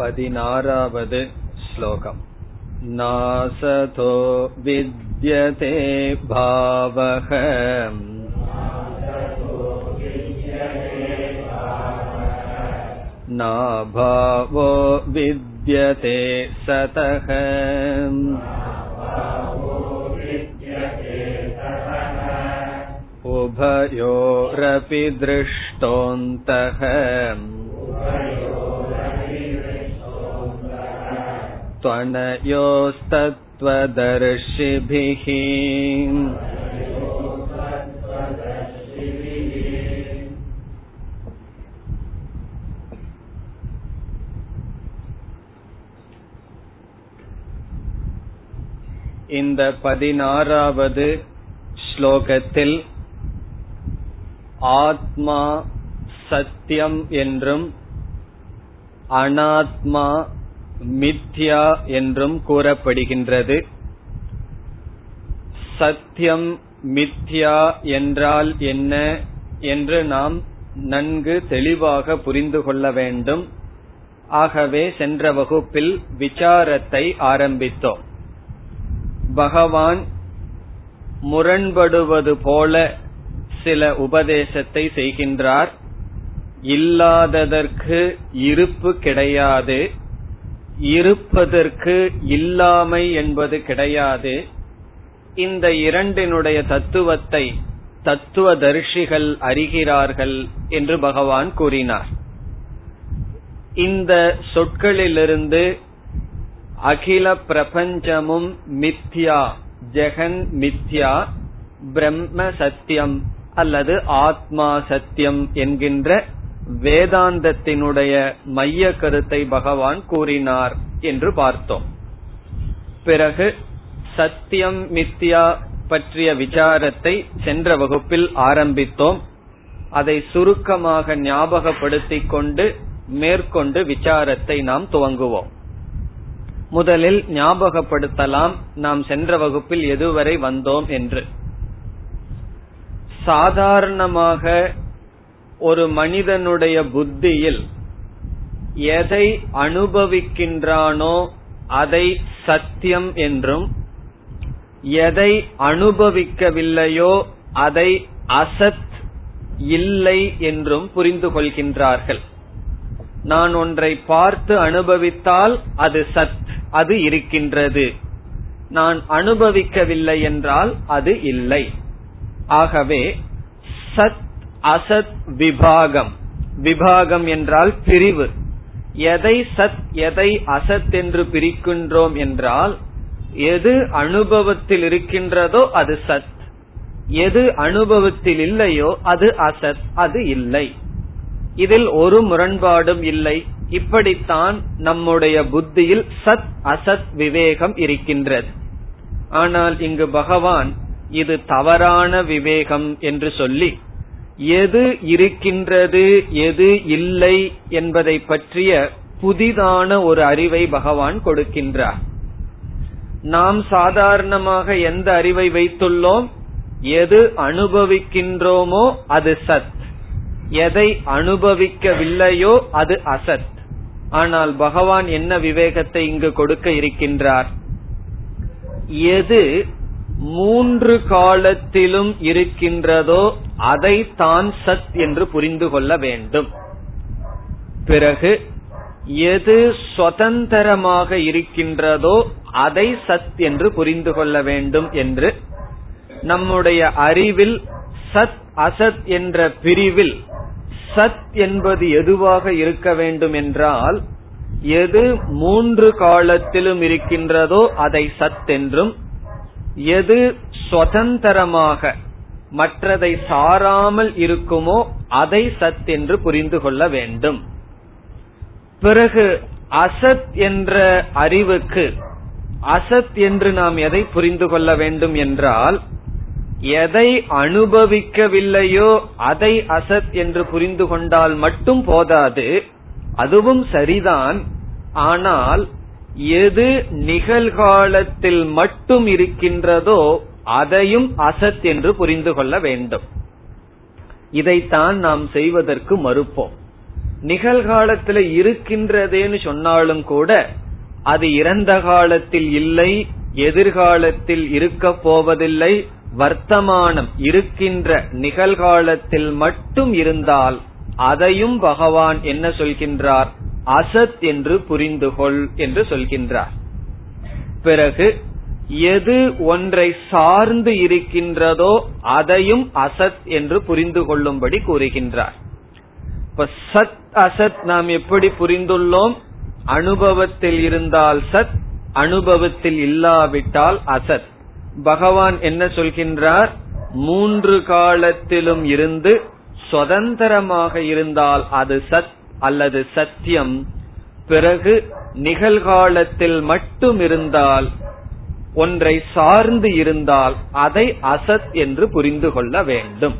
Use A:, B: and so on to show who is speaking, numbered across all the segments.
A: पदिनारावद् श्लोकम् नासतो विद्यते भावः नाभावो विद्यते सतः उभयोरपि दृष्टोऽन्तः त्वनयोस्तत्त्वदर्शिभिः இந்த பதினாறாவது ஸ்லோகத்தில் ஆத்மா சத்தியம் என்றும் அனாத்மா மித்யா என்றும் கூறப்படுகின்றது. சத்தியம் மித்யா என்றால் என்ன என்று நாம் நன்கு தெளிவாக புரிந்து கொள்ள வேண்டும். ஆகவே சென்ற வகுப்பில் விசாரத்தை ஆரம்பித்தோம். பகவான் முரண்படுவது போல சில உபதேசத்தை செய்கின்றார். இல்லாததற்கு இருப்பு கிடையாது. இருப்பதற்கு இல்லாமை என்பது கிடையாது. இந்த இரண்டினுடைய தத்துவத்தை தத்துவ தரிசிகள் அறிகிறார்கள் என்று பகவான் கூறினார். இந்த சொற்களிலிருந்து அகில பிரபஞ்சமும் மித்யா ஜெகன் மித்யா பிரம்ம சத்தியம் அல்லது ஆத்மா சத்தியம் என்கின்ற வேதாந்தத்தினுடைய மைய கருத்தை பகவான் கூறினார் என்று பார்த்தோம். பிறகு சத்தியம் மித்யா பற்றிய விசாரத்தை சென்ற வகுப்பில் ஆரம்பித்தோம். அதை சுருக்கமாக ஞாபகப்படுத்திக் கொண்டு மேற்கொண்டு விசாரத்தை நாம் துவங்குவோம். முதலில் ஞாபகப்படுத்தலாம் நாம் சென்ற வகுப்பில் எதுவரை வந்தோம் என்று. சாதாரணமாக ஒரு மனிதனுடைய புத்தியில் எதை அனுபவிக்கின்றானோ அதை சத்தியம் என்றும் எதை அனுபவிக்கவில்லையோ அதை அசத் இல்லை என்றும் புரிந்து கொள்கின்றார்கள். நான் ஒன்றை பார்த்து அனுபவித்தால் அது சத் அது இருக்கின்றது. நான் அனுபவிக்கவில்லை என்றால் அது இல்லை. ஆகவே சத் அசத் விபாகம். விபாகம் என்றால் பிரிவு. எதை சத் எதை அசத் என்று பிரிக்கின்றோம் என்றால் எது அனுபவத்தில் இருக்கின்றதோ அது சத். எது அனுபவத்தில் இல்லையோ அது அசத் அது இல்லை. இதில் ஒரு முரண்பாடும் இல்லை. இப்படித்தான் நம்முடைய புத்தியில் சத் அசத் விவேகம் இருக்கின்றது. ஆனால் இங்கு பகவான் இது தவறான விவேகம் என்று சொல்லி எது இருக்கின்றது எது இல்லை என்பதை பற்றிய புதிதான ஒரு அறிவை பகவான் கொடுக்கின்றார். நாம் சாதாரணமாக எந்த அறிவை வைத்துள்ளோம் எது அனுபவிக்கின்றோமோ அது சத். எதை அனுபவிக்கவில்லையோ அது அசத். ஆனால் பகவான் என்ன விவேகத்தை இங்கு கொடுக்க இருக்கின்றார்? எது மூன்று காலத்திலும் இருக்கின்றதோ அதை தான் சத் என்று புரிந்து கொள்ள வேண்டும். பிறகு எது சுதந்திரமாக இருக்கின்றதோ அதை சத் என்று புரிந்து கொள்ள வேண்டும் என்று நம்முடைய அறிவில் சத் அசத் என்ற பிரிவில் சத் என்பது எதுவாக இருக்க வேண்டும் என்றால் எது மூன்று காலத்திலும் இருக்கின்றதோ அதை சத் என்றும் எது சுதந்திரமாக மற்றதை சாராமல் இருக்குமோ அதை சத் என்று புரிந்து கொள்ள வேண்டும். பிறகு அசத் என்ற அறிவுக்கு அசத் என்று நாம் எதை புரிந்து கொள்ள வேண்டும் என்றால் எதை அனுபவிக்கவில்லையோ அதை அசத் என்று புரிந்து கொண்டால் மட்டும் போதாது அதுவும் சரிதான். ஆனால் எது நிகழ்காலத்தில் மட்டும் இருக்கின்றதோ அதையும் அசத் என்று புரிந்து கொள்ள வேண்டும். இதைத்தான் நாம் செய்வதற்கு மறுப்போம். நிகழ்காலத்துல இருக்கின்றதேன்னு சொன்னாலும் கூட அது இறந்த காலத்தில் இல்லை எதிர்காலத்தில் இருக்க போவதில்லை வர்த்தமானம் இருக்கின்ற நிகழ்காலத்தில் மட்டும் இருந்தால் அதையும் பகவான் என்ன சொல்கின்றார்? அசத் என்று புரிந்து கொள் என்று சொல்கின்றார். பிறகு எது ஒன்றை சார்ந்து இருக்கின்றதோ அதையும் அசத் என்று புரிந்து கொள்ளும்படி கூறுகின்றார். இப்ப சத் அசத் நாம் எப்படி புரிந்துள்ளோம்? அனுபவத்தில் இருந்தால் சத் அனுபவத்தில் இல்லாவிட்டால் அசத். பகவான் என்ன சொல்கின்றார்? மூன்று காலத்திலும் இருந்து சுதந்திரமாக இருந்தால் அது சத் அல்லது சத்தியம். பிறகு நிகழ்காலத்தில் மட்டும் இருந்தால் ஒன்றை சார்ந்து இருந்தால் அதை அசத் என்று புரிந்து கொள்ள வேண்டும்.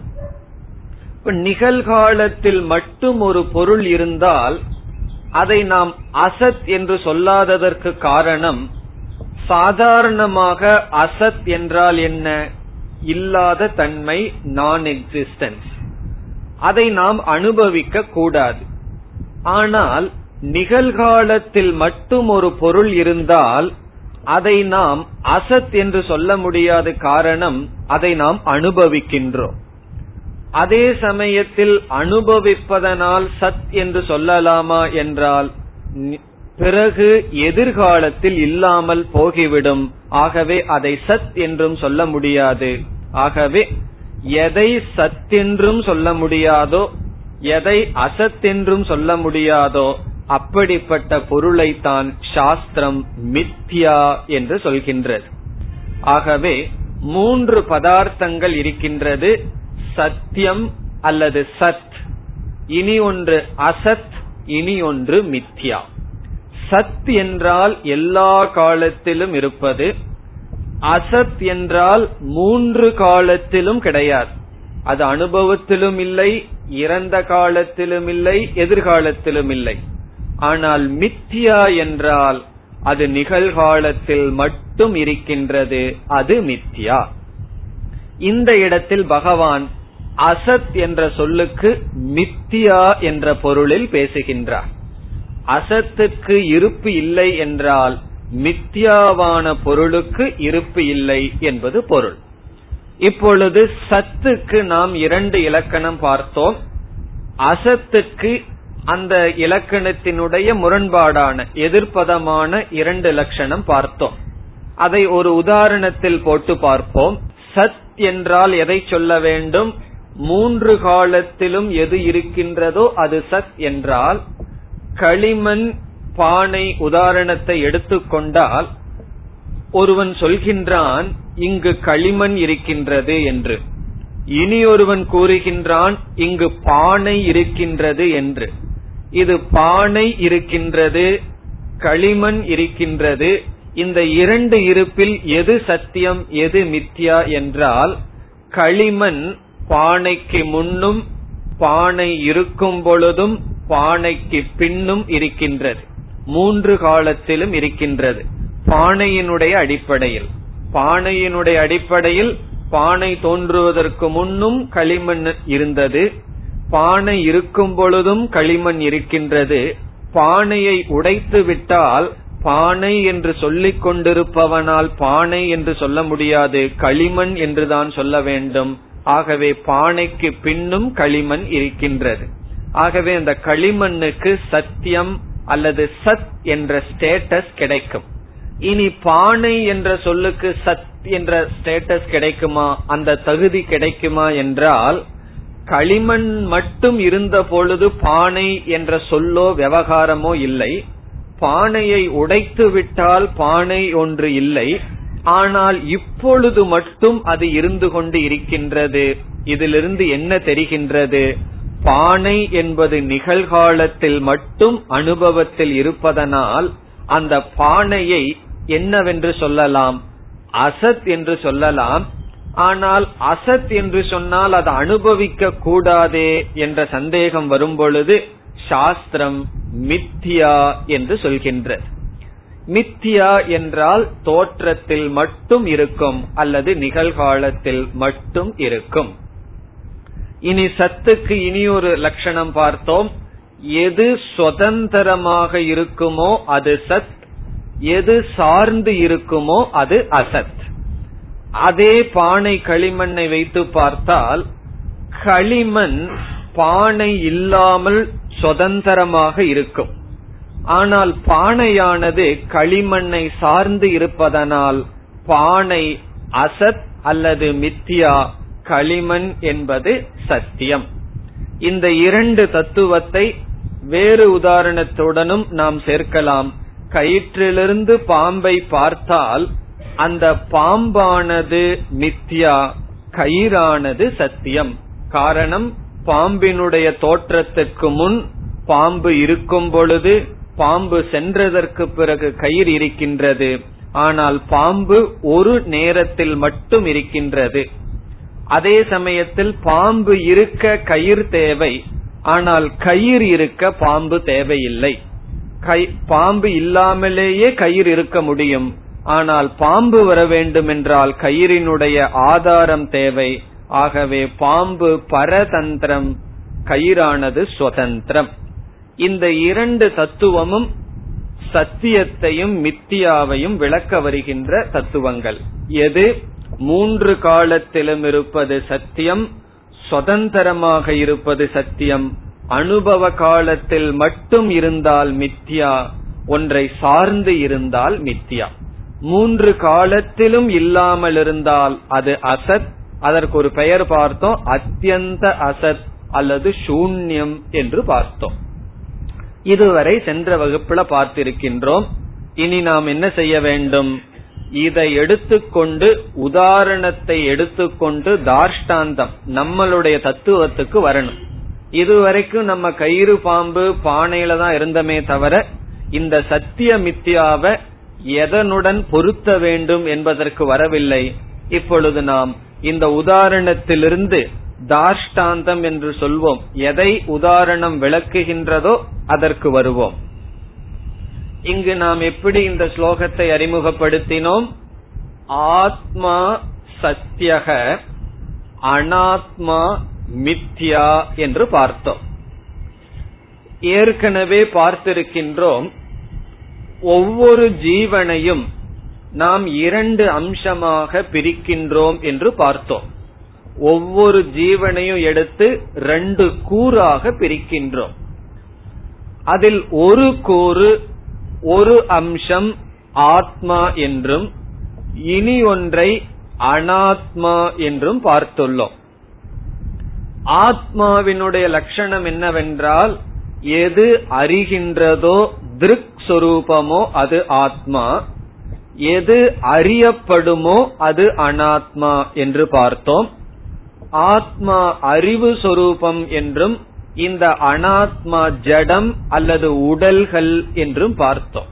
A: நிகழ்காலத்தில் மட்டும் ஒரு பொருள் இருந்தால் அதை நாம் அசத் என்று சொல்லாததற்கு காரணம் சாதாரணமாக அசத் என்றால் என்ன? இல்லாத தன்மை நான் எக்ஸிஸ்டன்ஸ் அதை நாம் அனுபவிக்க கூடாது. ஆனால் நிகழ்காலத்தில் மட்டும் ஒரு பொருள் இருந்தால் அதை நாம் அசத் என்று சொல்ல முடியாத காரணம் அதை நாம் அனுபவிக்கின்றோம். அதே சமயத்தில் அனுபவிப்பதனால் சத் என்று சொல்லலாமா என்றால் பிறகு எதிர்காலத்தில் இல்லாமல் போகிவிடும். ஆகவே அதை சத் என்றும் சொல்ல முடியாது. ஆகவே எதை சத்தென்றும் சொல்ல முடியாதோ எதை அசத்தென்றும் சொல்ல முடியாதோ அப்படிப்பட்ட பொருளைத்தான் சாஸ்திரம் மித்யா என்று சொல்கின்றது. ஆகவே மூன்று பதார்த்தங்கள் இருக்கின்றது சத்தியம் அல்லது சத். இனி ஒன்று அசத் இனி ஒன்று மித்யா. சத் என்றால் எல்லா காலத்திலும் இருப்பது அசத் என்றால் மூன்று காலத்திலும் கிடையாது. அது அனுபவத்திலும் இல்லை இறந்த காலத்திலும் இல்லை எதிர்காலத்திலும் இல்லை. ஆனால் மித்யா என்றால் அது நிகழ்காலத்தில் மட்டும் இருக்கின்றது அது மித்யா இந்த இடத்தில் பகவான் அசத் என்ற சொல்லுக்கு மித்தியா என்ற பொருளில் பேசுகின்றார். அசத்துக்கு இருப்பு இல்லை என்றால் மித்யாவான பொருளுக்கு இருப்பு இல்லை என்பது பொருள். இப்பொழுது சத்துக்கு நாம் இரண்டு இலக்கணம் பார்த்தோம். அசத்துக்கு அந்த இலக்கணத்தினுடைய முரண்பாடான எதிர்ப்பதமான இரண்டு லட்சணம் பார்த்தோம். அதை ஒரு உதாரணத்தில் போட்டு பார்ப்போம். சத் என்றால் எதை சொல்ல வேண்டும்? மூன்று காலத்திலும் எது இருக்கின்றதோ அது சத் என்றால் களிமண் பானை உதாரணத்தை எடுத்துக்கொண்டால் ஒருவன் சொல்கின்றான் இங்கு களிமண் இருக்கின்றது என்று. இனி ஒருவன் கூறுகின்றான் இங்கு பானை இருக்கின்றது என்று. இது பானை இருக்கின்றது களிமண் இருக்கின்றது இந்த இரண்டு இருப்பில் எது சத்தியம் எது மித்யா என்றால் களிமண் பானைக்கு முன்னும் பானை இருக்கும் பொழுதும் பானைக்கு பின்னும் இருக்கின்றது. மூன்று காலத்திலும் இருக்கின்றது. பானையினுடைய அடிப்படையில். பானையினுடைய அடிப்படையில் பானை தோன்றுவதற்கு முன்னும் களிமண் இருந்தது. பானை இருக்கும் பொழுதும் களிமண் இருக்கின்றது. பானையை உடைத்து விட்டால் பானை என்று சொல்லிக் கொண்டிருப்பவனால் பானை என்று சொல்ல முடியாது. களிமண் என்றுதான் சொல்ல வேண்டும். ஆகவே பானைக்கு பின்னும் களிமண் இருக்கின்றது. ஆகவே அந்த களிமண்ணுக்கு சத்தியம் அல்லது சத் என்ற ஸ்டேட்டஸ் கிடைக்கும். இனி பானை என்ற சொல்லுக்கு சத் என்ற ஸ்டேட்டஸ் கிடைக்குமா? அந்த தகுதி கிடைக்குமா என்றால் களிமண் மட்டும் இருந்த பொழுது பானை என்ற சொல்லோ விவகாரமோ இல்லை. பானையை உடைத்து விட்டால் பானை ஒன்று இல்லை. ஆனால் இப்பொழுது மட்டும் அது இருந்து கொண்டு இருக்கின்றது. இதிலிருந்து என்ன தெரிகின்றது? பானை என்பது நிகழ்காலத்தில் மட்டும் அனுபவத்தில் இருப்பதனால் அந்த பானையை என்னவென்று சொல்லலாம்? அசத் என்று சொல்லலாம். ஆனால் அசத் என்று சொன்னால் அது அனுபவிக்க கூடாதே என்ற சந்தேகம் வரும்பொழுது சாஸ்திரம் மித்தியா என்று சொல்கின்றது. மித்தியா என்றால் தோற்றத்தில் மட்டும் இருக்கும் அல்லது நிகழ்காலத்தில் மட்டும் இருக்கும். இனி சத்துக்கு இனி ஒரு லட்சணம் பார்த்தோம். எது சுதந்திரமாக இருக்குமோ அது சத். எது சார்ந்து இருக்குமோ அது அசத். அதே பானை களிமண்ணை வைத்து பார்த்தால் களிமண் பானை இல்லாமல் சுதந்திரமாக இருக்கும். ஆனால் பானையானது களிமண்ணை சார்ந்து இருப்பதனால் பானை அசத் அல்லது மித்தியா களிமண் என்பது சத்தியம். இந்த இரண்டு தத்துவத்தை வேறு உதாரணத்துடனும் நாம் சேர்க்கலாம். கயிற்றிலிருந்து பாம்பை பார்த்தால் அந்த பாம்பானது மித்யா கயிறானது சத்தியம். காரணம் பாம்பினுடைய தோற்றத்துக்கு முன் பாம்பு இருக்கும் பொழுது பாம்பு சென்றதற்கு பிறகு கயிறு இருக்கின்றது. ஆனால் பாம்பு ஒரு நேரத்தில் மட்டும் இருக்கின்றது. அதே சமயத்தில் பாம்பு இருக்க கயிறு தேவை. ஆனால் கயிறு இருக்க பாம்பு தேவையில்லை. பாம்பு இல்லாமலேயே கயிறு இருக்க முடியும். ஆனால் பாம்பு வர வேண்டும் என்றால் கயிறினுடைய ஆதாரம் தேவை. ஆகவே பாம்பு பரதந்திரம் கயிறானது சுதந்திரம். இந்த இரண்டு தத்துவமும் சத்தியத்தையும் மித்தியாவையும் விளக்க வருகின்ற தத்துவங்கள். எது? மூன்று காலத்திலும் இருப்பது சத்தியம் சுதந்திரமாக இருப்பது சத்தியம். அனுபவ காலத்தில் மட்டும் இருந்தால் மித்யா ஒன்றை சார்ந்து இருந்தால் மித்யா. மூன்று காலத்திலும் இல்லாமல் இருந்தால் அது அசத் அதற்கு ஒரு பெயர் பார்த்தோம் அத்தியந்த அசத் அல்லது சூன்யம் என்று பார்த்தோம். இதுவரை சென்ற வகுப்புல பார்த்திருக்கின்றோம். இனி நாம் என்ன செய்ய வேண்டும்? இதை எடுத்துக்கொண்டு உதாரணத்தை எடுத்துக்கொண்டு தார்ஷ்டாந்தம் நம்மளுடைய தத்துவத்துக்கு வரணும். இதுவரைக்கும் நம்ம கயிறு பாம்பு பானையில தான் இருந்தமே தவிர இந்த சத்திய மித்தியாவை எதனுடன் பொருத்த வேண்டும் என்பதற்கு வரவில்லை. இப்பொழுது நாம் இந்த உதாரணத்திலிருந்து தாஷ்டாந்தம் என்று சொல்வோம். எதை உதாரணம் விளக்குகின்றதோ அதற்கு வருவோம். இங்கு நாம் எப்படி இந்த ஸ்லோகத்தை அறிமுகப்படுத்தினோம்? ஆத்மா சத்தியக அனாத்மா மித்யா என்று பார்த்தோம். ஏற்கனவே பார்த்திருக்கின்றோம் ஒவ்வொரு ஜீவனையும் நாம் இரண்டு அம்சமாக பிரிக்கின்றோம் என்று பார்த்தோம். ஒவ்வொரு ஜீவனையும் எடுத்து ரெண்டு கூறாக பிரிக்கின்றோம். அதில் ஒரு கூறு ஒரு அம்சம் ஆத்மா என்றும் இனி ஒன்றை அனாத்மா என்றும் பார்த்துள்ளோம். ஆத்மாவினுடைய லட்சணம் என்னவென்றால் எது அறிகின்றதோ திருக் சொரூபமோ அது ஆத்மா எது அறியப்படுமோ அது அனாத்மா என்று பார்த்தோம். ஆத்மா அறிவு சொரூபம் என்றும் இந்த அனாத்மா ஜடம் அல்லது உடல்கள் என்றும் பார்த்தோம்.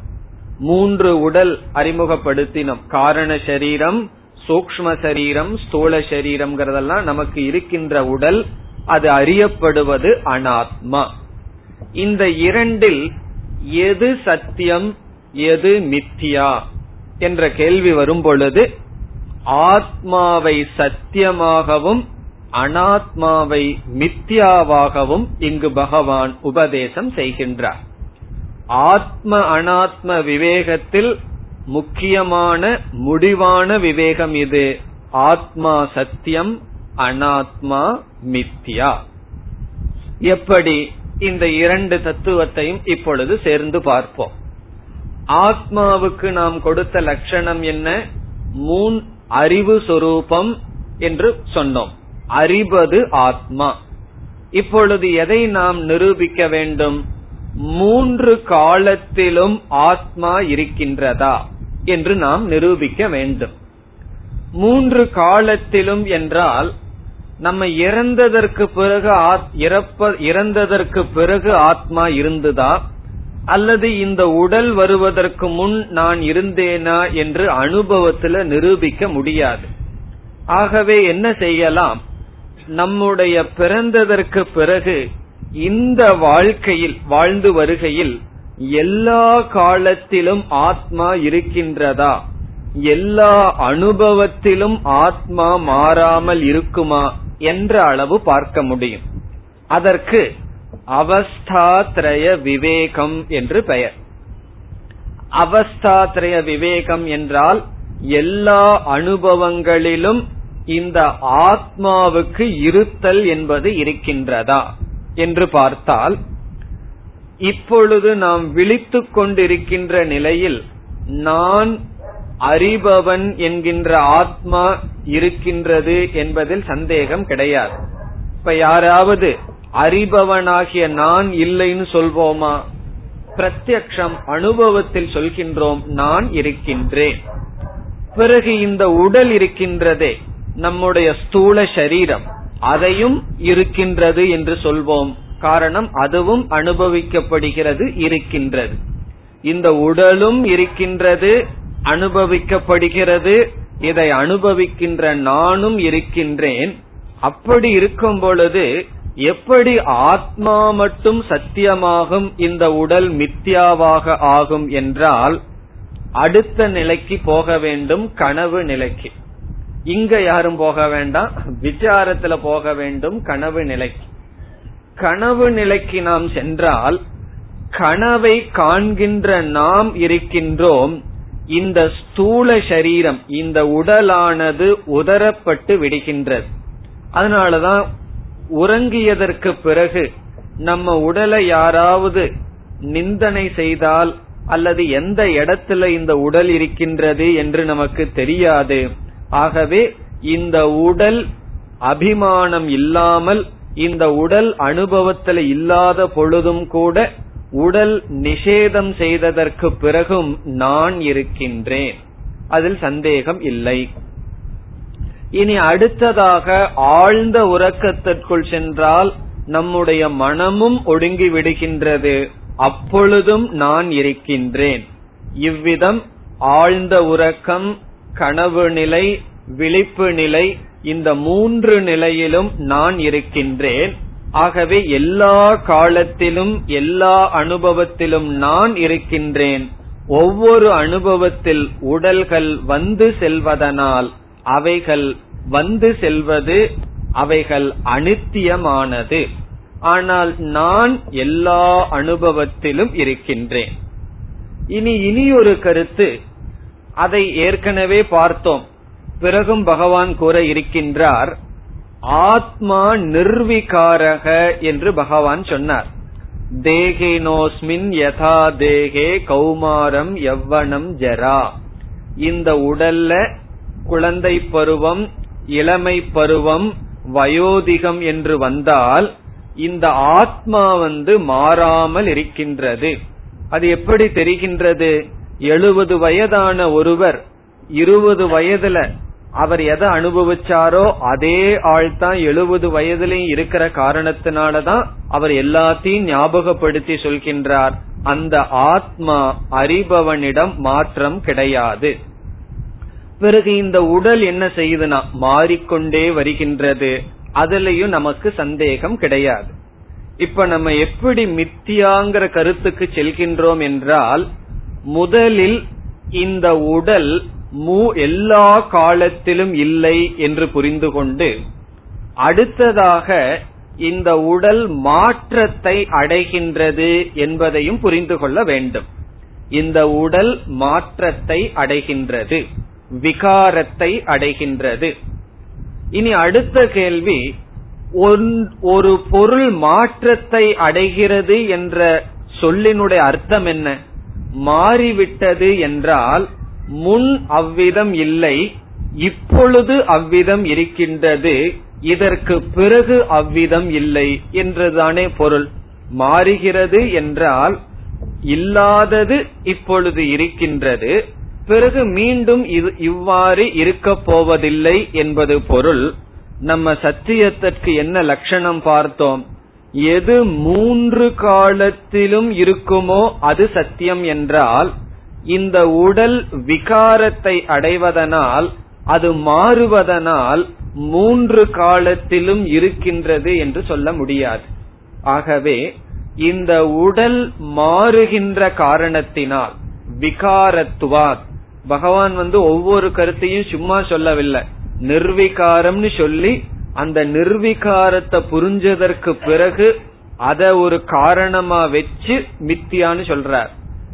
A: மூன்று உடல் அறிமுகப்படுத்தினோம். காரண சரீரம் சூக்ம சரீரம் ஸ்தூல சரீரம்ங்கிறதெல்லாம் நமக்கு இருக்கின்ற உடல் அது அறியப்படுவது அனாத்மா. இந்த இரண்டில் எது சத்தியம் எது மித்தியா என்ற கேள்வி வரும் பொழுது ஆத்மாவை சத்தியமாகவும் அனாத்மாவை மித்யாவாகவும் இங்கு பகவான் உபதேசம் செய்கின்றார். ஆத்ம அனாத்ம விவேகத்தில் முக்கியமான முடிவான விவேகம் இது. ஆத்மா சத்தியம் அனாத்மா மித்யா. எப்படி? இந்த இரண்டு தத்துவத்தையும் இப்பொழுது சேர்ந்து பார்ப்போம். ஆத்மாவுக்கு நாம் கொடுத்த லட்சணம் என்ன? மூன் அறிவு சொரூபம் என்று சொன்னோம். அறிவது ஆத்மா. இப்பொழுது எதை நாம் நிரூபிக்க வேண்டும்? மூன்று காலத்திலும் ஆத்மா இருக்கின்றதா என்று நாம் நிரூபிக்க வேண்டும். மூன்று காலத்திலும் என்றால் நம்ம இறந்ததற்கு பிறகு இறப்ப இறந்ததற்கு பிறகு ஆத்மா இருந்ததா? அல்லது இந்த உடல் வருவதற்கு முன் நான் இருந்தேனா என்று அனுபவத்துல நிரூபிக்க முடியாது. ஆகவே என்ன செய்யலாம்? நம்முடைய பிறந்ததற்கு பிறகு இந்த வாழ்க்கையில் வாழ்ந்து வருகையில் எல்லா காலத்திலும் ஆத்மா இருக்கின்றதா? எல்லா அனுபவத்திலும் ஆத்மா மாறாமல் இருக்குமா? என்ற அளவு பார்க்க முடியும். அதற்கு அவஸ்தாத்ரய விவேகம் என்று பெயர். அவஸ்தாத்ரய விவேகம் என்றால் எல்லா அனுபவங்களிலும் இந்த ஆத்மாவுக்கு இருத்தல் என்பது இருக்கின்றதா என்று பார்த்தால் இப்பொழுது நாம் விழித்துக் கொண்டிருக்கின்ற நிலையில் நான் அறிபவன் என்கின்ற ஆத்மா இருக்கின்றது என்பதில் சந்தேகம் கிடையாது. இப்ப யாராவது அறிபவனாகிய நான் இல்லைன்னு சொல்வோமா? பிரத்யக்ஷம் அனுபவத்தில் சொல்கின்றோம் நான் இருக்கின்றேன். பிறகு இந்த உடல் இருக்கின்றதே நம்முடைய ஸ்தூல சரீரம் அதையும் இருக்கின்றது என்று சொல்வோம். காரணம் அதுவும் அனுபவிக்கப்படுகிறது இருக்கின்றது. இந்த உடலும் இருக்கின்றது அனுபவிக்கப்படுகிறது இதை அனுபவிக்கின்ற நானும் இருக்கின்றேன். அப்படி இருக்கும் பொழுது எப்படி ஆத்மா மட்டும் சத்தியமாகும் இந்த உடல் மித்யாவாக ஆகும் என்றால் அடுத்த நிலைக்கு போக வேண்டும் கனவு நிலைக்கு. இங்க யாரும் போக வேண்டாம். விசாரத்துல போக வேண்டும் கனவு நிலைக்கு. கனவு நிலைக்கு நாம் சென்றால் கனவை காண்கின்ற நாம் இருக்கின்றோம். இந்த ஸ்தூல சரீரம் இந்த உடலானது உதரப்பட்டு விடுகின்றது. அதனாலதான் உறங்கியதற்கு பிறகு நம்ம உடலை யாராவது நிந்தனை செய்தால் அல்லது எந்த இடத்துல இந்த உடல் இருக்கின்றது என்று நமக்கு தெரியாது. ஆகவே இந்த உடல் அபிமானம் இல்லாமல் இந்த உடல் அனுபவத்தில் இல்லாத பொழுதும் கூட உடல் நிஷேதம் செய்ததற்கு பிறகும் நான் இருக்கின்றேன். அதில் சந்தேகம் இல்லை. இனி அடுத்ததாக ஆழ்ந்த உறக்கத்திற்குள் சென்றால் நம்முடைய மனமும் ஒடுங்கி விடுகின்றது. அப்பொழுதும் நான் இருக்கின்றேன். இவ்விதம் ஆழ்ந்த உறக்கம் கனவு நிலை விழிப்பு நிலை இந்த மூன்று நிலையிலும் நான் இருக்கின்றேன். ஆகவே எல்லா காலத்திலும் எல்லா அனுபவத்திலும் நான் இருக்கின்றேன். ஒவ்வொரு அனுபவத்தில் உடல்கள் வந்து செல்வதனால் அவைகள் வந்து செல்வது அவைகள் அனித்தியமானது. ஆனால் நான் எல்லா அனுபவத்திலும் இருக்கின்றேன். இனி இனி ஒரு கருத்து அதை ஏற்கனவே பார்த்தோம். பிறகும் பகவான் கூற இருக்கின்றார் ஆத்மா நிர்விகாரக என்று பகவான் சொன்னார். தேகேனோஸ்மின் யதா தேகே கௌமாரம் எவ்வனம் ஜரா. இந்த உடல்ல குழந்தை பருவம் இளமை பருவம் வயோதிகம் என்று வந்தால் இந்த ஆத்மா வந்து மாறாமல் இருக்கின்றது. அது எப்படி தெரிகின்றது? எழுபது வயதான ஒருவர் இருபது வயதுல அவர் எதை அனுபவிச்சாரோ அதே ஆள் தான் எழுபது வயதுலயும் இருக்கிற காரணத்தினாலதான் அவர் எல்லாத்தையும் ஞாபகப்படுத்தி சொல்கின்றார். அந்த ஆத்மா அறிபவனிடம் மாற்றம் கிடையாது. பிறகு இந்த உடல் என்ன செய்யுதுன்னா மாறிக்கொண்டே வருகின்றது. அதுலயும் நமக்கு சந்தேகம் கிடையாது. இப்ப நம்ம எப்படி மித்தியாங்கிற கருத்துக்கு செல்கின்றோம் என்றால் முதலில் இந்த உடல் மூ எல்லா காலத்திலும் இல்லை என்று புரிந்து கொண்டு அடுத்ததாக இந்த உடல் மாற்றத்தை அடைகின்றது என்பதையும் புரிந்து கொள்ள வேண்டும். இந்த உடல் மாற்றத்தை அடைகின்றது விகாரத்தை அடைகின்றது. இனி அடுத்த கேள்வி ஒரு பொருள் மாற்றத்தை அடைகிறது என்ற சொல்லினுடைய அர்த்தம் என்ன? மாறிவிட்டது என்றால் முன் அவ்விதம் இல்லை இப்பொழுது அவ்விதம் இருக்கின்றது இதற்கு பிறகு அவ்விதம் இல்லை என்றுதானே பொருள். மாறுகிறது என்றால் இல்லாதது இப்பொழுது இருக்கின்றது பிறகு மீண்டும் இது இவ்வாறு இருக்கப் போவதில்லை என்பது பொருள். நம்ம சத்தியத்திற்கு என்ன லட்சணம் பார்த்தோம்? எது மூன்று காலத்திலும் இருக்குமோ அது சத்தியம் என்றால் இந்த உடல் விகாரத்தை அடைவதனால் அது மாறுவதனால் மூன்று காலத்திலும் இருக்கின்றது என்று சொல்ல முடியாது. ஆகவே இந்த உடல் மாறுகின்ற காரணத்தினால் விகாரத்துவாத் பகவான் வந்து ஒவ்வொரு கருத்தையும் சும்மா சொல்லவில்லை. நிர்விகாரம்னு சொல்லி அந்த நிர்விகாரத்தை புரிஞ்சதற்கு பிறகு அத ஒரு காரணமா வச்சு மித்தியான்னு சொல்றார்.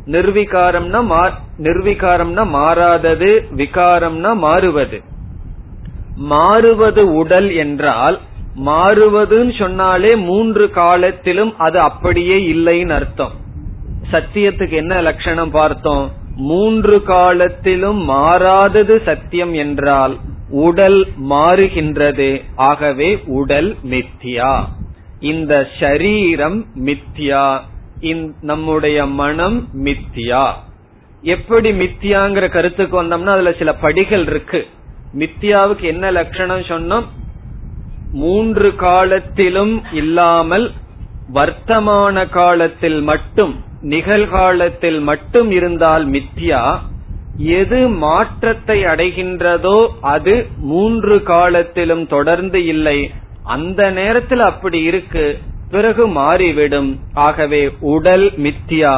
A: நிர்விகாரம்னா நிர்விகாரம்னா மாறாதது விகாரம்னா மாறுவது. மாறுவது உடல் என்றால் மாறுவதுன்னு சொன்னாலே மூன்று காலத்திலும் அது அப்படியே இல்லைன்னு அர்த்தம். சத்தியத்துக்கு என்ன லட்சணம் பார்த்தோம்? மூன்று காலத்திலும் மாறாதது சத்தியம் என்றால் உடல் மாறுகின்றது. ஆகவே உடல் மித்தியா இந்த ஷரீரம் மித்தியா நம்முடைய மனம் மித்தியா எப்படி மித்தியாங்கிற கருத்துக்கு வந்தோம்னா அதுல சில படிகள் இருக்கு. மித்தியாவுக்கு என்ன லட்சணம் சொன்னோம்? மூன்று காலத்திலும் இல்லாமல் வர்த்தமான காலத்தில் மட்டும் நிகழ்காலத்தில் மட்டும் இருந்தால் மித்யா. எது மாற்றத்தை அடைகின்றதோ அது மூன்று காலத்திலும் தொடர்ந்து இல்லை. அந்த நேரத்தில் அப்படி இருக்கு பிறகு மாறிவிடும். ஆகவே உடல் மித்தியா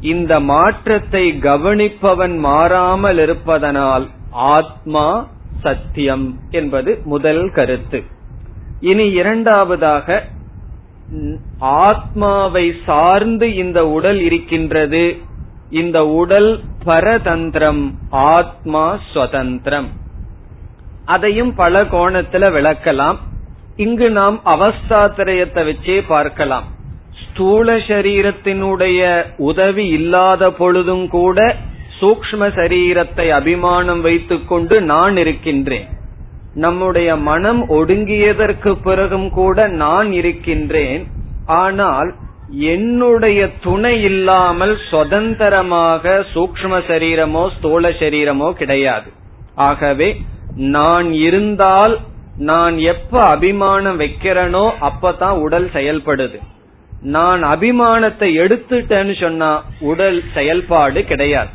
A: இந்த மாற்றத்தை கவனிப்பவன் மாறாமல் இருப்பதனால் ஆத்மா சத்தியம் என்பது முதல் கருத்து. இனி இரண்டாவதாக ஆத்மாவை சார்ந்து இந்த உடல் இருக்கின்றது இந்த உடல் பரதந்திரம் ஆத்மா சுதந்திரம். அதையும் பல கோணத்துல விளக்கலாம். இங்கு நாம் அவஸ்தாத்திரயத்தை வச்சே பார்க்கலாம். ஸ்தூல சரீரத்தினுடைய உதவி இல்லாத பொழுதும் கூட சூக்ம சரீரத்தை அபிமானம் வைத்துக்கொண்டு நான் இருக்கின்றேன். நம்முடைய மனம் ஒடுங்கியதற்கு பிறகும் கூட நான் இருக்கின்றேன். ஆனால் என்னுடைய துணை இல்லாமல் சுதந்திரமாக சூக்ம சரீரமோ ஸ்தூல சரீரமோ கிடையாது. ஆகவே நான் இருந்தால் நான் எப்ப அபிமானம் வைக்கிறேனோ அப்பதான் உடல் செயல்படுது. நான் அபிமானத்தை எடுத்துட்டேன்னு சொன்னா உடல் செயல்பாடு கிடையாது.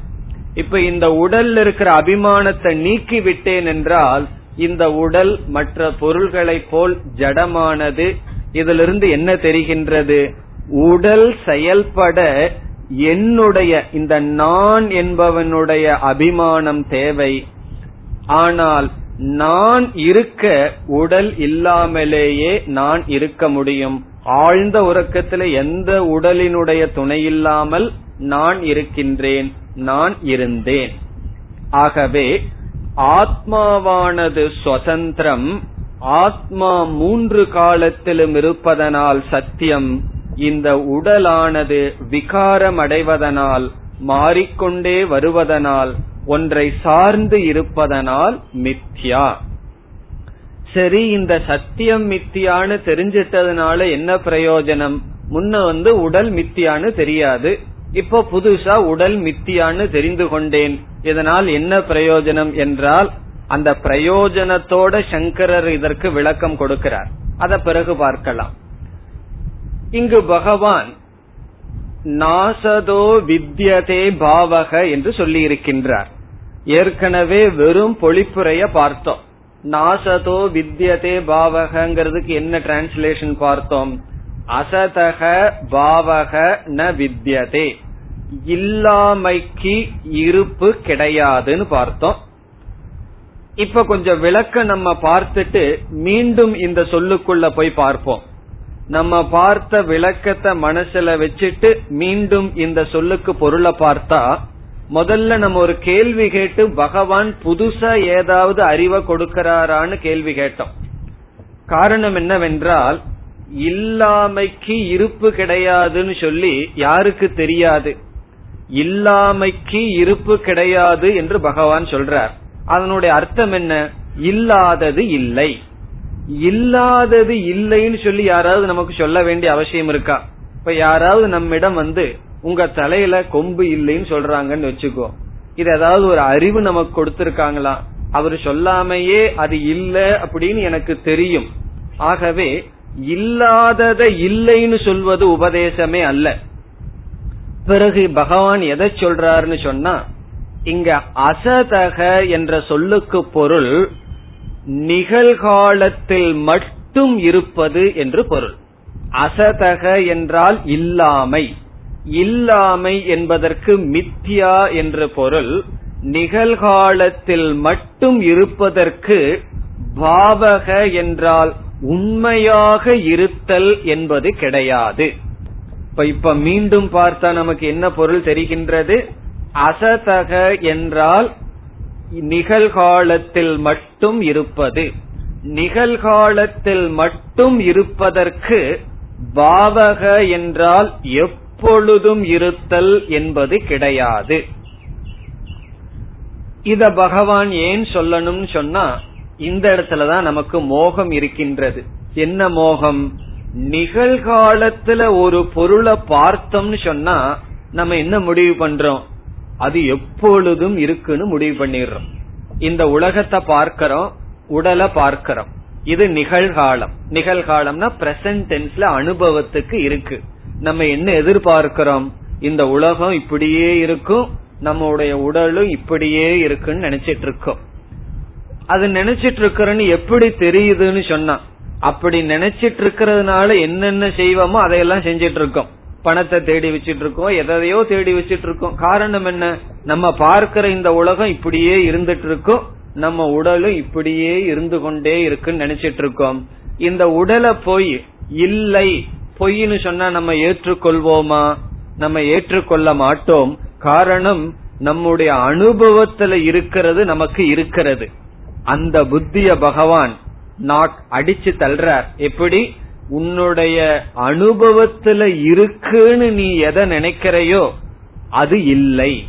A: இப்ப இந்த உடல்ல இருக்கிற அபிமானத்தை நீக்கி விட்டேன் என்றால் இந்த உடல் மற்ற பொருள்களைப் போல் ஜடமானது இதிலிருந்து என்ன தெரிகின்றது? உடல் செயல்பட என்னுடைய இந்த நான் என்பவனுடைய அபிமானம் தேவை. ஆனால் நான் இருக்க உடல் இல்லாமலேயே நான் இருக்க முடியும். ஆழ்ந்த உறக்கத்தில் எந்த உடலினுடைய துணை இல்லாமல் நான் இருக்கின்றேன் நான் இருந்தேன். ஆகவே ஆத்மாவானது சுதந்திரம் ஆத்மா மூன்று காலத்திலும் இருப்பதனால் சத்தியம். இந்த உடலானது விகாரம் அடைவதனால் மாறிக்கொண்டே வருவதனால் ஒன்றை சார்ந்து இருப்பதனால் மித்யா. சரி இந்த சத்தியம் மித்தியான்னு தெரிஞ்சிட்டதுனால என்ன பிரயோஜனம்? முன்ன வந்து உடல் மித்தியான்னு தெரியாது. இப்போ புதுசா உடல் மித்தியான்னு தெரிந்து கொண்டேன். இதனால் என்ன பிரயோஜனம் என்றால் அந்த பிரயோஜனத்தோட சங்கரர் இதற்கு விளக்கம் கொடுக்கிறார். அத பிறகு பார்க்கலாம். இங்கு பகவான் நாசதோ வித்யதே பாவக என்று சொல்லி இருக்கின்றார் ஏற்கனவே வெறும் பொழிப்புரைய பார்த்தோம். நாசதோ வித்யதே பாவகங்கிறதுக்கு என்ன டிரான்ஸ்லேஷன் பார்த்தோம்? அசதக பாவக ந வித்யதே. இல்லாமைக்கு இருப்பு கிடையாதுன்னு பார்த்தோம். இப்ப கொஞ்சம் விளக்க நம்ம பார்த்துட்டு மீண்டும் இந்த சொல்லுக்குள்ள போய் பார்ப்போம். நம்ம பார்த்த விளக்கத்தை மனசுல வச்சுட்டு மீண்டும் இந்த சொல்லுக்கு பொருளை பார்த்தா முதல்ல நம்ம ஒரு கேள்வி கேட்டு பகவான் புதுசா ஏதாவது அறிவை கொடுக்கிறாரான்னு கேள்வி கேட்டோம். காரணம் என்னவென்றால் இல்லாமைக்கு இருப்பு கிடையாதுன்னு சொல்லி யாருக்கு தெரியாது? இல்லாமைக்கு இருப்பு கிடையாது என்று பகவான் சொல்றார். அதனுடைய அர்த்தம் என்ன? இல்லாதது இல்லை. இல்லாதது இல்லைன்னு சொல்லி யாராவது நமக்கு சொல்ல வேண்டிய அவசியம் இருக்கா? இப்ப யாராவது நம்மிடம் வந்து உங்க தலையில கொம்பு இல்லைன்னு சொல்றாங்கன்னு வச்சுக்கோ. இது ஏதாவது ஒரு அறிவு நமக்கு கொடுத்திருக்காங்களா? அவர் சொல்லாமையே அது இல்ல அப்படின்னு எனக்கு தெரியும். ஆகவே இல்லாதத இல்லைன்னு சொல்வது உபதேசமே அல்ல. பிறகு பகவான் எதை சொல்றாருன்னு சொன்னா இங்க அசதக என்ற சொல்லுக்கு பொருள் நிகழ்காலத்தில் மட்டும் இருப்பது என்று பொருள். அசதக என்றால் இல்லாமை. இல்லாமை என்பதற்கு மித்யா என்று பொருள். நிகழ்காலத்தில் மட்டும் இருப்பதற்கு பாவக என்றால் உண்மையாக இருத்தல் என்பது கிடையாது. இப்ப இப்ப மீண்டும் பார்த்தா நமக்கு என்ன பொருள் தெரிகின்றது? அசதக என்றால் நிகழ்காலத்தில் மட்டும் இருப்பது நிகழ்காலத்தில் மட்டும் இருப்பதற்கு பாவக என்றால் எப்பொழுதும் இருத்தல் என்பது கிடையாது. இத பகவான் ஏன் சொல்லணும்னு சொன்னா இந்த இடத்துலதான் நமக்கு மோகம் இருக்கின்றது. என்ன மோகம்? நிகழ்காலத்துல ஒரு பொருளை பார்த்தோம்னு சொன்னா நம்ம என்ன முடிவு பண்றோம்? அது எப்பொழுதும் இருக்குன்னு முடிவு பண்ணிடுறோம். இந்த உலகத்தை பார்க்கிறோம் உடலை பார்க்கிறோம். இது நிகழ்காலம். நிகழ்காலம்னா பிரசன்ட் டென்ஸ்ல அனுபவத்துக்கு இருக்கு. நம்ம என்ன எதிர்பார்க்கிறோம்? இந்த உலகம் இப்படியே இருக்கும் நம்முடைய உடலும் இப்படியே இருக்குன்னு நினைச்சிட்டு இருக்கோம் அது நினைச்சிட்டு இருக்கிறன்னு எப்படி தெரியுதுன்னு சொன்னா அப்படி நினைச்சிட்டு இருக்கிறதுனால என்னென்ன செய்வோமோ அதையெல்லாம் செஞ்சிட்டு இருக்கோம் பணத்தை தேடி வச்சிட்டு இருக்கோம் எதையோ தேடி வச்சிட்டு இருக்கோம் காரணம் என்ன? நம்ம பார்க்கிற இந்த உலகம் இப்படியே இருந்துட்டு இருக்கும் நம்ம உடலும் இப்படியே இருந்து கொண்டே இருக்குன்னு நினைச்சிட்டு இருக்கோம் இந்த உடலை போய் இல்லை பொய்ன்னு சொன்னா நம்ம ஏற்றுக்கொள்வோமா? நம்ம ஏற்றுக்கொள்ள மாட்டோம். காரணம் நம்முடைய அனுபவத்துல இருக்கிறது நமக்கு இருக்கிறது. அந்த புத்திய பகவான் நாட் அடிச்சு தள்ளுறார். எப்படி? உன்னுடைய அனுபவத்துல இருக்குன்னு நீ எதை நினைக்கிறையோ அது இல்லை.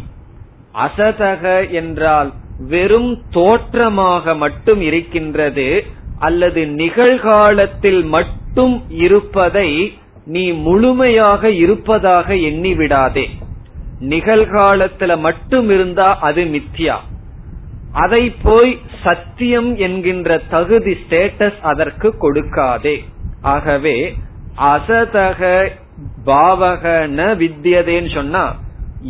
A: அசதக என்றால் வெறும் தோற்றமாக மட்டும் இருக்கின்றது அல்லது நிகழ்காலத்தில் மட்டும் இருப்பதை நீ முழுமையாக இருப்பதாக எண்ணிவிடாதே. நிகழ்காலத்துல மட்டும் இருந்தா அது மித்யா. அதை போய் சத்தியம் என்கின்ற தகுதி ஸ்டேட்டஸ் அதற்கு கொடுக்காதே. ஆகவே அசதக பாவக ந வித்தியதேன்னு சொன்னா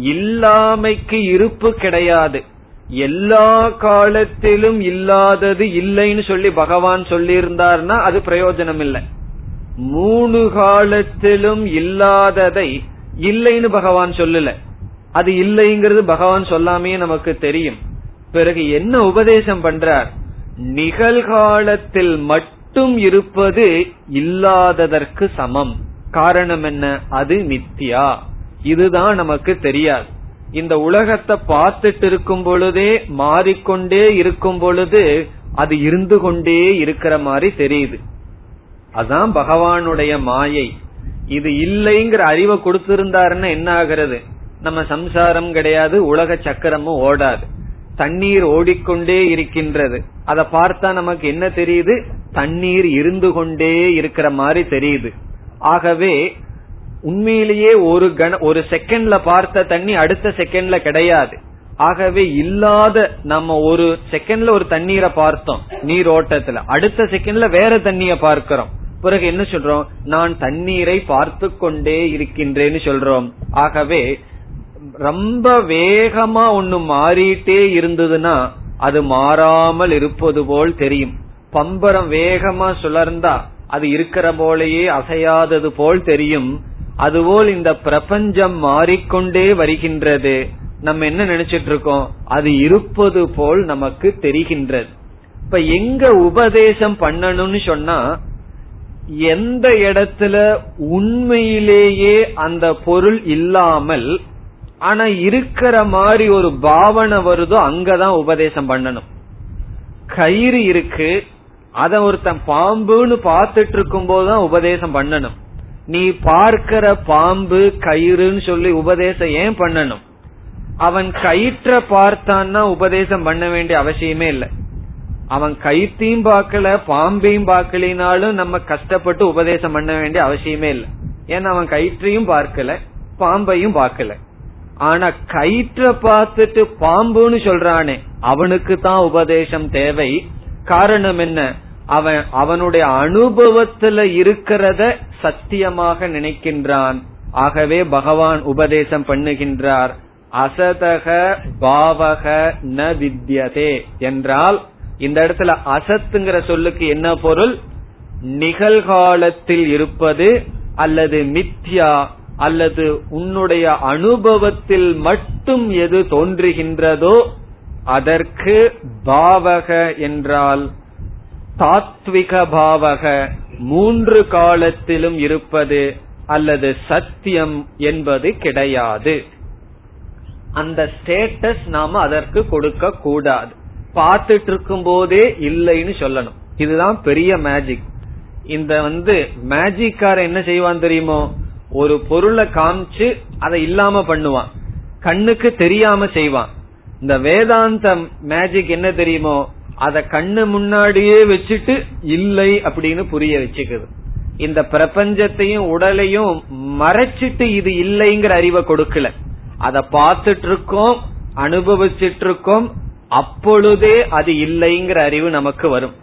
A: இல்லாமைக்கு இருப்பு கிடையாது. எல்லா காலத்திலும் இல்லாதது இல்லைன்னு சொல்லி பகவான் சொல்லியிருந்தார்னா அது பிரயோஜனம் இல்லை மூணு காலத்திலும் இல்லாததை இல்லைன்னு பகவான் சொல்லல. அது இல்லைங்கிறது பகவான் சொல்லாமே நமக்கு தெரியும். பிறகு என்ன உபதேசம் பண்றார்? நிகழ்காலத்தில் மட்டும் மட்டும் இருப்பது இல்லாததற்கு சமம். காரணம் என்ன? அது மித்தியா. இதுதான் நமக்கு தெரியாது. இந்த உலகத்தை பார்த்துட்டு இருக்கும் பொழுதே மாறிக்கொண்டே இருக்கும் பொழுது அது இருந்து கொண்டே இருக்கிற மாதிரி தெரியுது. அதான் பகவானுடைய மாயை. இது இல்லைங்கிற அறிவை கொடுத்திருந்தாருன்னா என்ன ஆகிறது? நம்ம சம்சாரம் கிடையாது உலக சக்கரமும் ஓடாது. தண்ணீர் ஓடிக்கொண்டே இருக்கின்றது. அதை பார்த்தா நமக்கு என்ன தெரியுது? தண்ணீர் இருந்து கொண்டே இருக்கிற மாதிரி தெரியுது. ஆகவே உண்மையிலேயே ஒரு கண ஒரு செகண்ட்ல பார்த்த தண்ணி அடுத்த செகண்ட்ல கிடையாது. ஆகவே இல்லாத நம்ம ஒரு செகண்ட்ல ஒரு தண்ணீரை பார்த்தோம் நீர் ஓட்டத்துல அடுத்த செகண்ட்ல வேற தண்ணிய பார்க்கிறோம். பிறகு என்ன சொல்றோம்? நான் தண்ணீரை பார்த்து கொண்டே இருக்கின்றேன்னு சொல்றோம். ஆகவே ரொம்ப வேகமா ஒண்ணு மாறிட்டே இருந்ததுன்னா அது மாறாமல் இருப்பது போல் தெரியும். பம்பரம் வேகமா சுழர்ந்தா அது இருக்கிற போலேயே அசையாதது போல் தெரியும். அதுபோல் இந்த பிரபஞ்சம் மாறிக்கொண்டே வருகின்றது. நம்ம என்ன நினைச்சிட்டு இருக்கோம் அது இருப்பது போல் நமக்கு தெரிகின்றது. இப்ப எங்க உபதேசம் பண்ணணும்னு சொன்னா எந்த இடத்துல உண்மையிலேயே அந்த பொருள் இல்லாமல் ஆனா இருக்கிற மாதிரி ஒரு பாவனை வருதோ அங்கதான் உபதேசம் பண்ணணும். கயிறு இருக்கு அத ஒருத்தன் பாம்புன்னு பாத்துட்டு இருக்கும் போதுதான் உபதேசம் பண்ணணும். நீ பார்க்கிற பாம்பு கயிறுன்னு சொல்லி உபதேசம் ஏன் பண்ணணும்? அவன் கயிற்ற பார்த்தான்னா உபதேசம் பண்ண வேண்டிய அவசியமே இல்லை. அவன் கயிற்றையும் பார்க்கல பாம்பையும் பார்க்கலினாலும் நம்ம கஷ்டப்பட்டு உபதேசம் பண்ண வேண்டிய அவசியமே இல்லை. ஏன்னா அவன் கயிற்றையும் பார்க்கல பாம்பையும் பார்க்கல. ஆனா கயிற்ற பார்த்துட்டு பாம்புன்னு சொல்றானே அவனுக்கு தான் உபதேசம் தேவை. காரணம் என்ன? அவன் அவனுடைய அனுபவத்துல இருக்கிறத சத்தியமாக நினைக்கின்றான். ஆகவே பகவான் உபதேசம் பண்ணுகின்றார். அசதக பாவக ந வித்யதே என்றால் இந்த இடத்துல அசத்துங்கிற சொல்லுக்கு என்ன பொருள்? நிகழ்காலத்தில் இருப்பது அல்லது மித்யா அல்லது உன்னுடைய அனுபவத்தில் மட்டும் எது தோன்றுகின்றதோ அதற்கு பாவக என்றால் தாத்விக பாவக மூன்று காலத்திலும் இருப்பது அல்லது சத்தியம் என்பது கிடையாது. அந்த ஸ்டேட்டஸ் நாம அதற்கு கொடுக்க கூடாது. பார்த்துட்டு இருக்கும் போதே இல்லைன்னு சொல்லணும். இதுதான் பெரிய மேஜிக் இந்த வந்து மேஜிக்கார என்ன செய்வான் தெரியுமோ? ஒரு பொருளை காமிச்சு அதை இல்லாம பண்ணுவான். கண்ணுக்கு தெரியாம செய்வான். இந்த வேதாந்த மேஜிக் என்ன தெரியுமோ அத கண்ணு முன்னாடியே வச்சுட்டு இல்லை அப்படின்னு புரிய வச்சுக்குது. இந்த பிரபஞ்சத்தையும் உடலையும் மறைச்சிட்டு இது இல்லைங்கிற அறிவை கொடுக்கல. அத பார்த்துட்டு இருக்கோம் அனுபவிச்சிட்டு இருக்கோம் அப்பொழுதே அது இல்லைங்கிற அறிவு நமக்கு வரும்.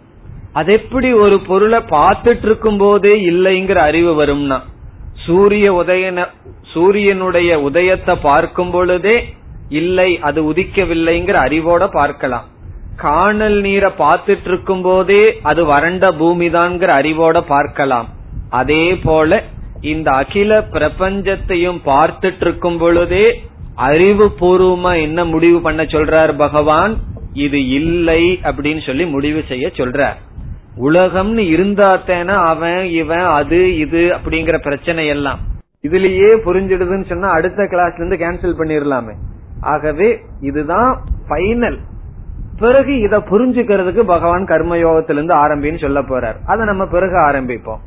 A: அது எப்படி ஒரு பொருளை பார்த்துட்டு இருக்கும் போதே இல்லைங்கிற அறிவு வரும்னா சூரிய உதயன சூரியனுடைய உதயத்தை பார்க்கும் பொழுதே இல்லை அது உதிக்கவில்லைங்கிற அறிவோட பார்க்கலாம். காணல் நீரை பார்த்துட்டு இருக்கும் போதே அது வறண்ட பூமிதான்ங்கிற அறிவோட பார்க்கலாம். அதே போல இந்த அகில பிரபஞ்சத்தையும் பார்த்துட்டு இருக்கும் பொழுதே அறிவு பூர்வமா என்ன முடிவு பண்ண சொல்றார் பகவான்? இது இல்லை அப்படின்னு சொல்லி முடிவு செய்ய சொல்றார். உலகம்னு இருந்தாத்தேனா அவன் இவன் அது இது அப்படிங்கிற பிரச்சனை எல்லாம் இதுலயே புரிஞ்சிடுதுன்னு சொன்னா அடுத்த கிளாஸ்ல இருந்து கேன்சல் பண்ணிடலாமே ஆகவே இதுதான் பைனல் பிறகு இத புரிஞ்சுக்கிறதுக்கு பகவான் கர்மயோகத்திலிருந்து ஆரம்பின்னு சொல்ல போறார். அதை நம்ம பிறகு ஆரம்பிப்போம்.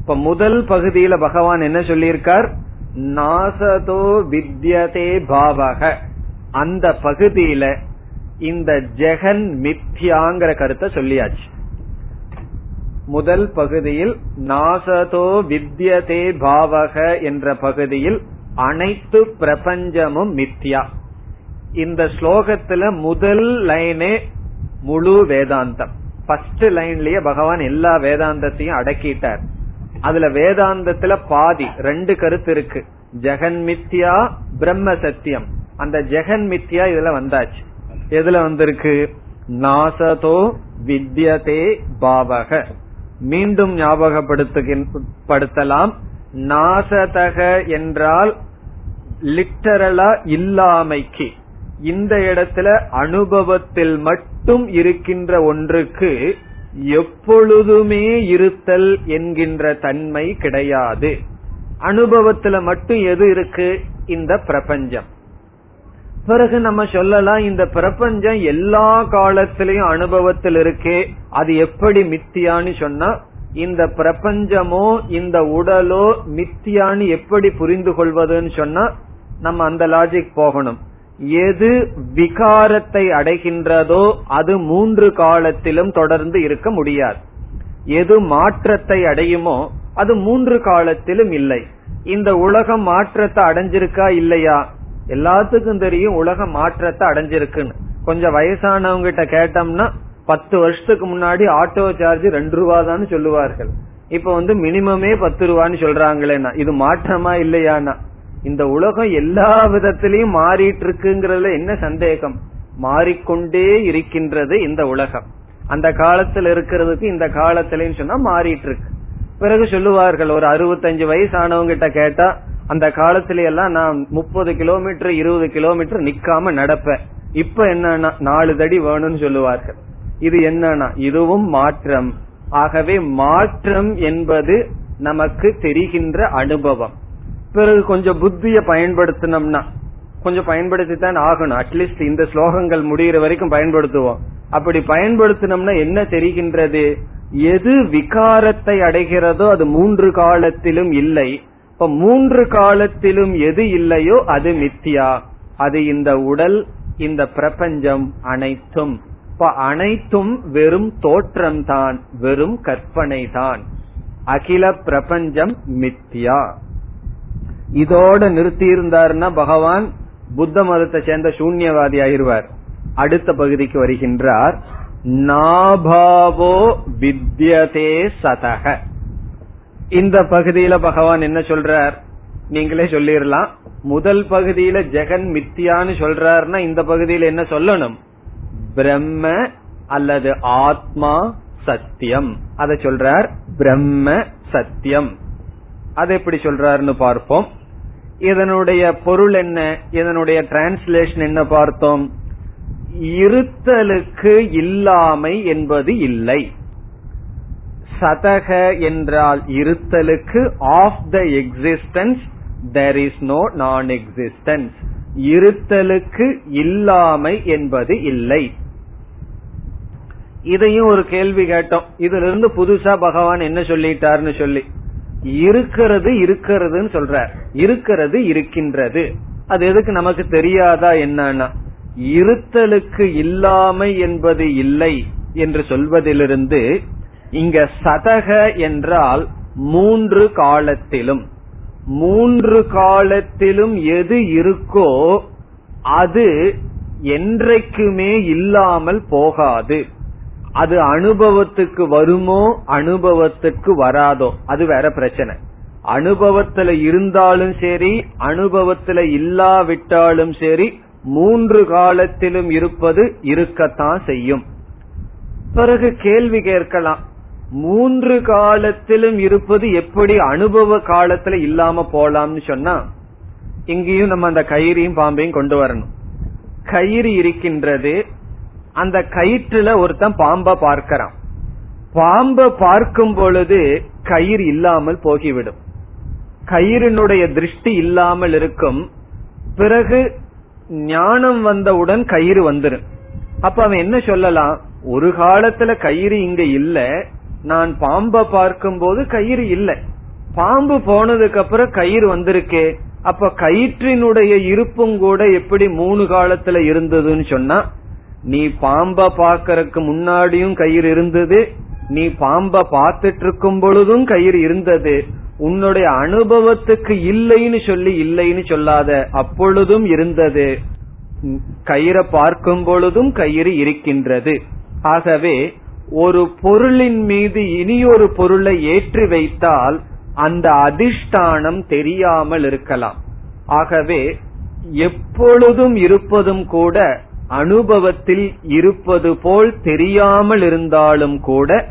A: இப்ப முதல் பகுதியில பகவான் என்ன சொல்லியிருக்கார்? நாசதோ வித்யதே பாவக. அந்த பகுதியில இந்த ஜெகன் மித்யாங்கிற கருத்தை சொல்லியாச்சு. முதல் பகுதியில் நாசதோ வித்யதே பாவக என்ற பகுதியில் அனைத்து பிரபஞ்சமும் மித்யா. இந்த ஸ்லோகத்துல முதல் லைனே முழு வேதாந்தம். ஃபர்ஸ்ட் லைன்லயே பகவான் எல்லா வேதாந்தத்தையும் அடக்கிட்டார். அதுல வேதாந்தத்துல பாதி ரெண்டு கருத்து இருக்கு. ஜெகன் மித்யா பிரம்ம சத்தியம். அந்த ஜெகன் மித்யா இதுல வந்தாச்சு. எதுல வந்திருக்கு? நாசதோ வித்யதே பாவக. மீண்டும் ஞாபகப்படுத்தலாம் நாசதக என்றால் லிட்டரலா இல்லாமைக்கு. இந்த இடத்துல அனுபவத்தில் மட்டும் இருக்கின்ற ஒன்றுக்கு எப்பொழுதுமே இருத்தல் என்கின்ற தன்மை கிடையாது. அனுபவத்துல மட்டும் எது இருக்கு? இந்த பிரபஞ்சம். பிறகு நம்ம சொல்லலாம் இந்த பிரபஞ்சம் எல்லா காலத்திலையும் அனுபவத்தில் இருக்கே அது எப்படி மித்தியான்னு சொன்னா இந்த பிரபஞ்சமோ இந்த உடலோ மித்தியான்னு எப்படி புரிந்து கொள்வதுன்னு சொன்னா நம்ம அந்த லாஜிக் போகணும். எது விகாரத்தை அடைகின்றதோ அது மூன்று காலத்திலும் தொடர்ந்து இருக்க முடியாது. எது மாற்றத்தை அடையுமோ அது மூன்று காலத்திலும் இல்லை. இந்த உலகம் மாற்றத்தை அடைஞ்சிருக்கா இல்லையா? எல்லாத்துக்கும் தெரியும் உலகம் மாற்றத்தை அடைஞ்சிருக்குன்னு. கொஞ்சம் வயசானவங்க கிட்ட கேட்டோம்னா பத்து வருஷத்துக்கு முன்னாடி ஆட்டோ சார்ஜ் ரெண்டு ரூபா தான் சொல்லுவார்கள். இப்ப வந்து மினிமமே பத்து ரூபான்னு சொல்றாங்களேனா இது மாற்றமா இல்லையானா இந்த உலகம் எல்லா விதத்திலையும் மாறிட்டு இருக்குங்கிறதுல என்ன சந்தேகம்? மாறிக்கொண்டே இருக்கின்றது இந்த உலகம். அந்த காலத்துல இருக்கிறதுக்கு இந்த காலத்துலன்னு சொன்னா மாறிட்டு இருக்கு பிறகு சொல்லுவார்கள் ஒரு அறுபத்தஞ்சு வயசானவங்க கிட்ட கேட்டா அந்த காலத்துல எல்லாம் நான் முப்பது கிலோமீட்டர் இருபது கிலோமீட்டர் நிக்காம நடப்பேன். இப்ப என்னன்னா நாலு தடி வேணும்னு சொல்லுவார்கள். இது என்னன்னா இதுவும் மாற்றம். ஆகவே மாற்றம் என்பது நமக்கு தெரிகின்ற அனுபவம். பிறகு கொஞ்சம் புத்திய பயன்படுத்தினோம்னா கொஞ்சம் பயன்படுத்தித்தான் ஆகணும். அட்லீஸ்ட் இந்த ஸ்லோகங்கள் முடிகிற வரைக்கும் பயன்படுத்துவோம். அப்படி பயன்படுத்தினோம்னா என்ன தெரிகின்றது? எது விகாரத்தை அடைகிறதோ அது மூன்று காலத்திலும் இல்லை. இப்ப மூன்று காலத்திலும் எது இல்லையோ அது மித்தியா. அது இந்த உடல் இந்த பிரபஞ்சம் அனைத்தும். இப்ப அனைத்தும் வெறும் தோற்றம் தான் வெறும் கற்பனை தான் அகில பிரபஞ்சம் மித்தியா. இதோட நிறுத்தி இருந்தாருன்னா பகவான் புத்த மதத்தை சேர்ந்த சூன்யவாதி ஆயிருவார். அடுத்த பகுதிக்கு வருகின்றார். நாபாவோ வித்யதே சதக. இந்த பகுதியில பகவான் என்ன சொல்றார்? நீங்களே சொல்லிடலாம் முதல் பகுதியில ஜெகன் மித்தியான்னு சொல்றாருன்னா இந்த பகுதியில என்ன சொல்லணும்? பிரம்ம அல்லது ஆத்மா சத்தியம். அத சொல்றார் பிரம்ம சத்தியம். அது எப்படி சொல்றாருன்னு பார்ப்போம். இதனுடைய பொருள் என்ன? இதனுடைய டிரான்ஸ்லேஷன் என்ன பார்த்தோம்? இருத்தலுக்கு இல்லாமை என்பது இல்லை. சதக என்றால் இருத்தலுக்கு of the existence there is no non existence இருத்தலுக்கு இல்லாமை என்பது இல்லை. இதையும் ஒரு கேள்வி கேட்டோம். இதுல இருந்து புதுசா பகவான் என்ன சொல்லிட்டாருன்னு சொல்லி. இருக்கிறது இருக்கிறதுன்னு சொல்றார். இருக்கிறது இருக்கின்றது. அது எதுக்கு நமக்கு தெரியாதா என்னன்னா இருத்தலுக்கு இல்லாமை என்பது இல்லை என்று சொல்வதிலிருந்து இங்க சதக என்றால் மூன்று காலத்திலும். மூன்று காலத்திலும் எது இருக்கோ அது என்றைக்குமே இல்லாமல் போகாது. அது அனுபவத்துக்கு வருமோ அனுபவத்துக்கு வராதோ அது வேற பிரச்சனை. அனுபவத்துல இருந்தாலும் சரி அனுபவத்துல இல்லாவிட்டாலும் சரி மூன்று காலத்திலும் இருப்பது இருக்கத்தான் செய்யும். பிறகு கேள்வி கேட்கலாம். மூன்று காலத்திலும் இருப்பது எப்படி அனுபவ காலத்துல இல்லாம போலாம்னு சொன்னா இங்கேயும் நம்ம அந்த கயிறையும் பாம்பையும் கொண்டு வரணும். கயிறு இருக்கின்றது அந்த கயிற்றுல ஒருத்தன் பாம்ப பார்க்கிறான். பாம்ப பார்க்கும் பொழுது கயிறு இல்லாமல் போகிவிடும். கயிறினுடைய திருஷ்டி இல்லாமல் இருக்கும். பிறகு ஞானம் வந்தவுடன் கயிறு வந்துடும் அப்ப அவன் என்ன சொல்லலாம்? ஒரு காலத்துல கயிறு இங்க இல்ல நான் பாம்பை பார்க்கும் போது கயிறு இல்லை. பாம்பு போனதுக்கு அப்புறம் கயிறு வந்திருக்கே அப்ப கயிற்றினுடைய இருப்பும் கூட எப்படி மூணு காலத்துல இருந்ததுன்னு சொன்னா நீ பாம்ப பாக்கறதுக்கு முன்னாடியும் கயிறு இருந்தது நீ பாம்ப பார்த்துட்டு இருக்கும் பொழுதும் கயிறு இருந்தது உன்னுடைய அனுபவத்துக்கு இல்லைன்னு சொல்லி இல்லைன்னு சொல்லாத அப்பொழுதும் இருந்தது. கயிறை பார்க்கும் பொழுதும் கயிறு இருக்கின்றது. ஆகவே ஒரு பொருளின் மீது இனியொரு பொருளை ஏற்றி வைத்தால் அந்த அதிஷ்டானம் தெரியாமல் இருக்கலாம். ஆகவே எப்பொழுதும் இருப்பதும் கூட அனுபவத்தில் இருப்பது போல் தெரியாமல் இருந்தாலும் கூட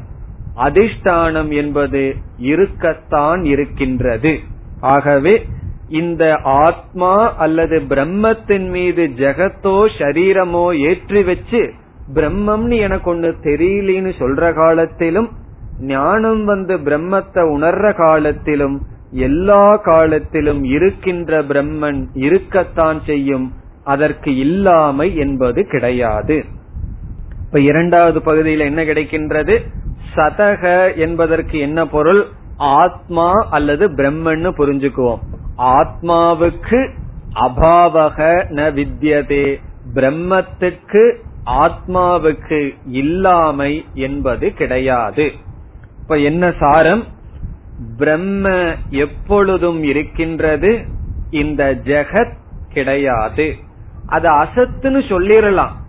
A: அதிஷ்டானம் என்பது இருக்கத்தான் இருக்கின்றது. ஆகவே இந்த ஆத்மா அல்லது பிரம்மத்தின் மீது ஜெகத்தோ சரீரமோ ஏற்றி வச்சு பிரம்மம்னு எனக்கு ஒண்ணு தெரியலன்னு சொல்ற காலத்திலும் ஞானம் வந்து பிரம்மத்தை உணர்ற காலத்திலும் எல்லா காலத்திலும் இருக்கின்ற பிரம்மன் இருக்கத்தான் செய்யும். அதற்கு இல்லாமை என்பது கிடையாது. இப்ப இரண்டாவது பகுதியில் என்ன கிடைக்கின்றது? சதக என்பதற்கு என்ன பொருள்? ஆத்மா அல்லது பிரம்மன்னு புரிஞ்சுக்குவோம். ஆத்மாவுக்கு அபாவக ந வித்யதே. பிரம்மத்துக்கு ஆத்மாவுக்கு இல்லாமை என்பது கிடையாது. இப்ப என்ன சாரம்? பிரம்ம எப்பொழுதும் இருக்கின்றது இந்த ஜெகத் கிடையாது. அது அசத்துன்னு சொல்லிடலாம்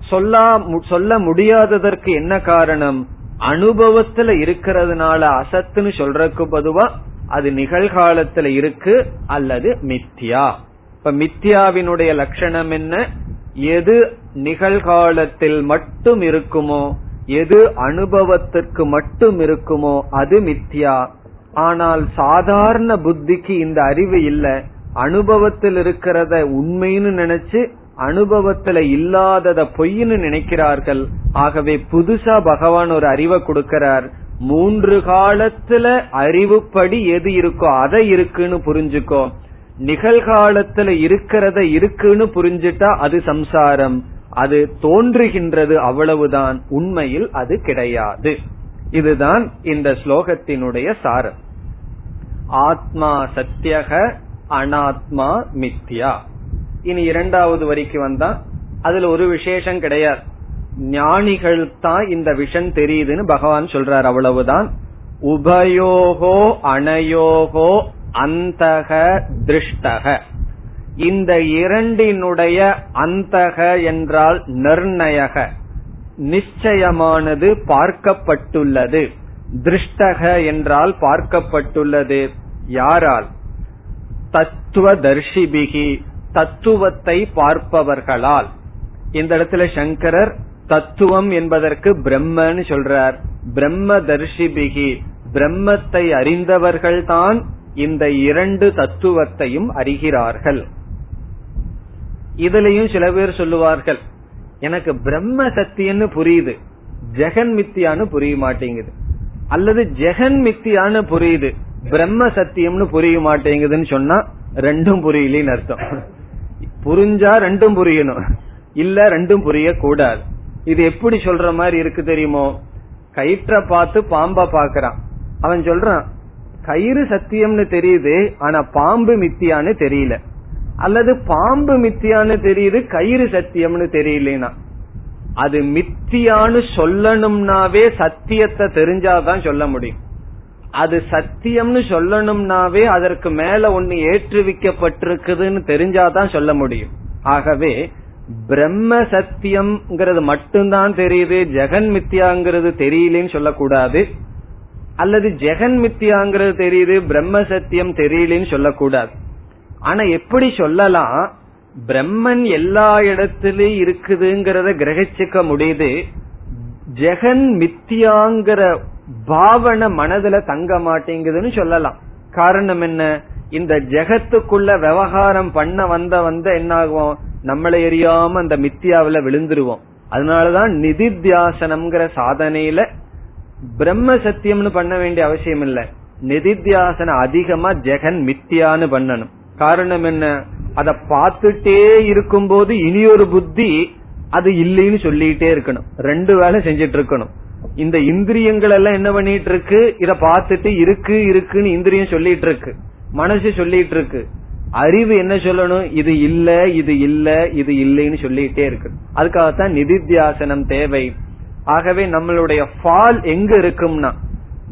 A: சொல்ல சொல்ல முடியாததற்கு என்ன காரணம்? அனுபவத்துல இருக்கிறதுனால அசத்துன்னு சொல்றதுக்கு பொதுவா அது நிகழ்காலத்துல இருக்கு அல்லது மித்யா. இப்ப மித்யாவினுடைய லட்சணம் என்ன? எது நிகழ்காலத்தில் மட்டும் இருக்குமோ எது அனுபவத்திற்கு மட்டும் இருக்குமோ அது மித்யா. ஆனால் சாதாரண புத்திக்கு இந்த அறிவு இல்ல. அனுபவத்தில் இருக்கிறத உண்மைன்னு நினைச்சு அனுபவத்துல இல்லாதத பொய்ன்னு நினைக்கிறார்கள். ஆகவே புதுசா பகவான் ஒரு அறிவை கொடுக்கிறார். மூன்று காலத்துல அறிவுப்படி எது இருக்கோ அதை இருக்குன்னு புரிஞ்சுக்கோ. நிகழ்காலத்துல இருக்கிறத இருக்குன்னு புரிஞ்சுட்டா அது சம்சாரம். அது தோன்றுகின்றது அவ்வளவுதான். உண்மையில் அது கிடையாது. இதுதான் இந்த ஸ்லோகத்தினுடைய சாரம். ஆத்மா சத்தியக அனாத்மா மித்யா. இனி இரண்டாவது வரிக்கு வந்தா அதுல ஒரு விசேஷம் கிடையாது. ஞானிகள் தான் இந்த விஷன் தெரியுதுன்னு பகவான் சொல்றார் அவ்வளவுதான். உபயோகோ அனயோகோ அந்தக திருஷ்டக. இந்த இரண்டினுடைய அந்தக என்றால் நிர்ணயக. நிச்சயமானது பார்க்கப்பட்டுள்ளது. திருஷ்டக என்றால் பார்க்கப்பட்டுள்ளது. யாரால்? தத்துவ தர்ஷிபிகி தத்துவத்தை பார்ப்பவர்களால். இந்த இடத்துல சங்கரர் தத்துவம் என்பதற்கு பிரம்மன்னு சொல்றார். பிரம்ம தர்ஷிபிகி பிரம்மத்தை அறிந்தவர்கள்தான் இந்த இரண்டு தத்துவத்தையும் அறிகிறார்கள். இதுலயும் சில பேர் சொல்லுவார்கள் எனக்கு பிரம்ம சத்தியன்னு புரியுது ஜெகன் மித்தியான்னு புரிய மாட்டேங்குது. அல்லது ஜெகன் மித்தியான்னு புரியுது பிரம்ம சத்தியம்னு புரிய மாட்டேங்குதுன்னு சொன்னா ரெண்டும் புரியலின்னு அர்த்தம். புரிஞ்சா ரெண்டும் புரியணும் இல்ல ரெண்டும் புரிய கூடாது இது எப்படி சொல்ற மாதிரி இருக்கு தெரியுமோ? கயிற்ற பார்த்து பாம்ப பாக்குறான் அவன் சொல்றான் கயிறு சத்தியம்னு தெரியுது ஆனா பாம்பு மித்தியான்னு தெரியல. அல்லது பாம்பு மித்தியான்னு தெரியுது கயிறு சத்தியம்னு தெரியலனா. அது மித்தியான்னு சொல்லணும்னாவே சத்தியத்தை தெரிஞ்சாதான் சொல்ல முடியும். அது சத்தியம்னு சொல்லணும்னாவே அதற்கு மேல ஒன்னு ஏற்றுவிக்கப்பட்டிருக்குதுன்னு தெரிஞ்சாதான் சொல்ல முடியும். ஆகவே பிரம்ம சத்தியம்ங்கிறது மட்டும்தான் தெரியுது ஜெகன் மித்தியாங்கிறது தெரியலன்னு சொல்லக்கூடாது. அல்லது ஜெகன் மித்தியாங்கிறது தெரியுது பிரம்ம சத்தியம் தெரியலன்னு சொல்லக்கூடாது. ஆனா எப்படி சொல்லலாம் பிரம்மன் எல்லா இடத்திலும் இருக்குதுங்கிறத கிரகிச்சுக்க முடியுது. ஜெகன் மித்தியாங்கிற பாவனை மனதுல தங்க மாட்டேங்குதுன்னு சொல்லலாம். காரணம் என்ன? இந்த ஜெகத்துக்குள்ள விவகாரம் பண்ண வந்த வந்த என்ன ஆகும் நம்மளை எரியாம அந்த மித்தியாவில விழுந்துருவோம். அதனாலதான் நிதித்தியாசனம்ங்கிற சாதனையில பிரம்ம சத்தியம்னு பண்ண வேண்டிய அவசியம் இல்ல. நிதித்தியாசனம் அதிகமா ஜெகன் மித்தியான்னு பண்ணணும். காரணம் என்ன? அத பார்த்துட்டே இருக்கும்போது இனி ஒரு புத்தி அது இல்லைன்னு சொல்லிட்டே இருக்கணும். ரெண்டு வேலை செஞ்சிட்டு இருக்கணும் இந்த இந்திரியங்கள் எல்லாம் என்ன பண்ணிட்டு இருக்கு இத பார்த்துட்டு இருக்கு இருக்குன்னு இந்திரியம் சொல்லிட்டு இருக்கு மனசு சொல்லிட்டு இருக்கு அறிவு என்ன சொல்லணும்? இது இல்ல இது இல்ல இது இல்லைன்னு சொல்லிட்டே இருக்கு அதுக்காகத்தான் நிதித்தியாசனம் தேவை. ஆகவே நம்மளுடைய ஃபால் எங்க இருக்கும்னா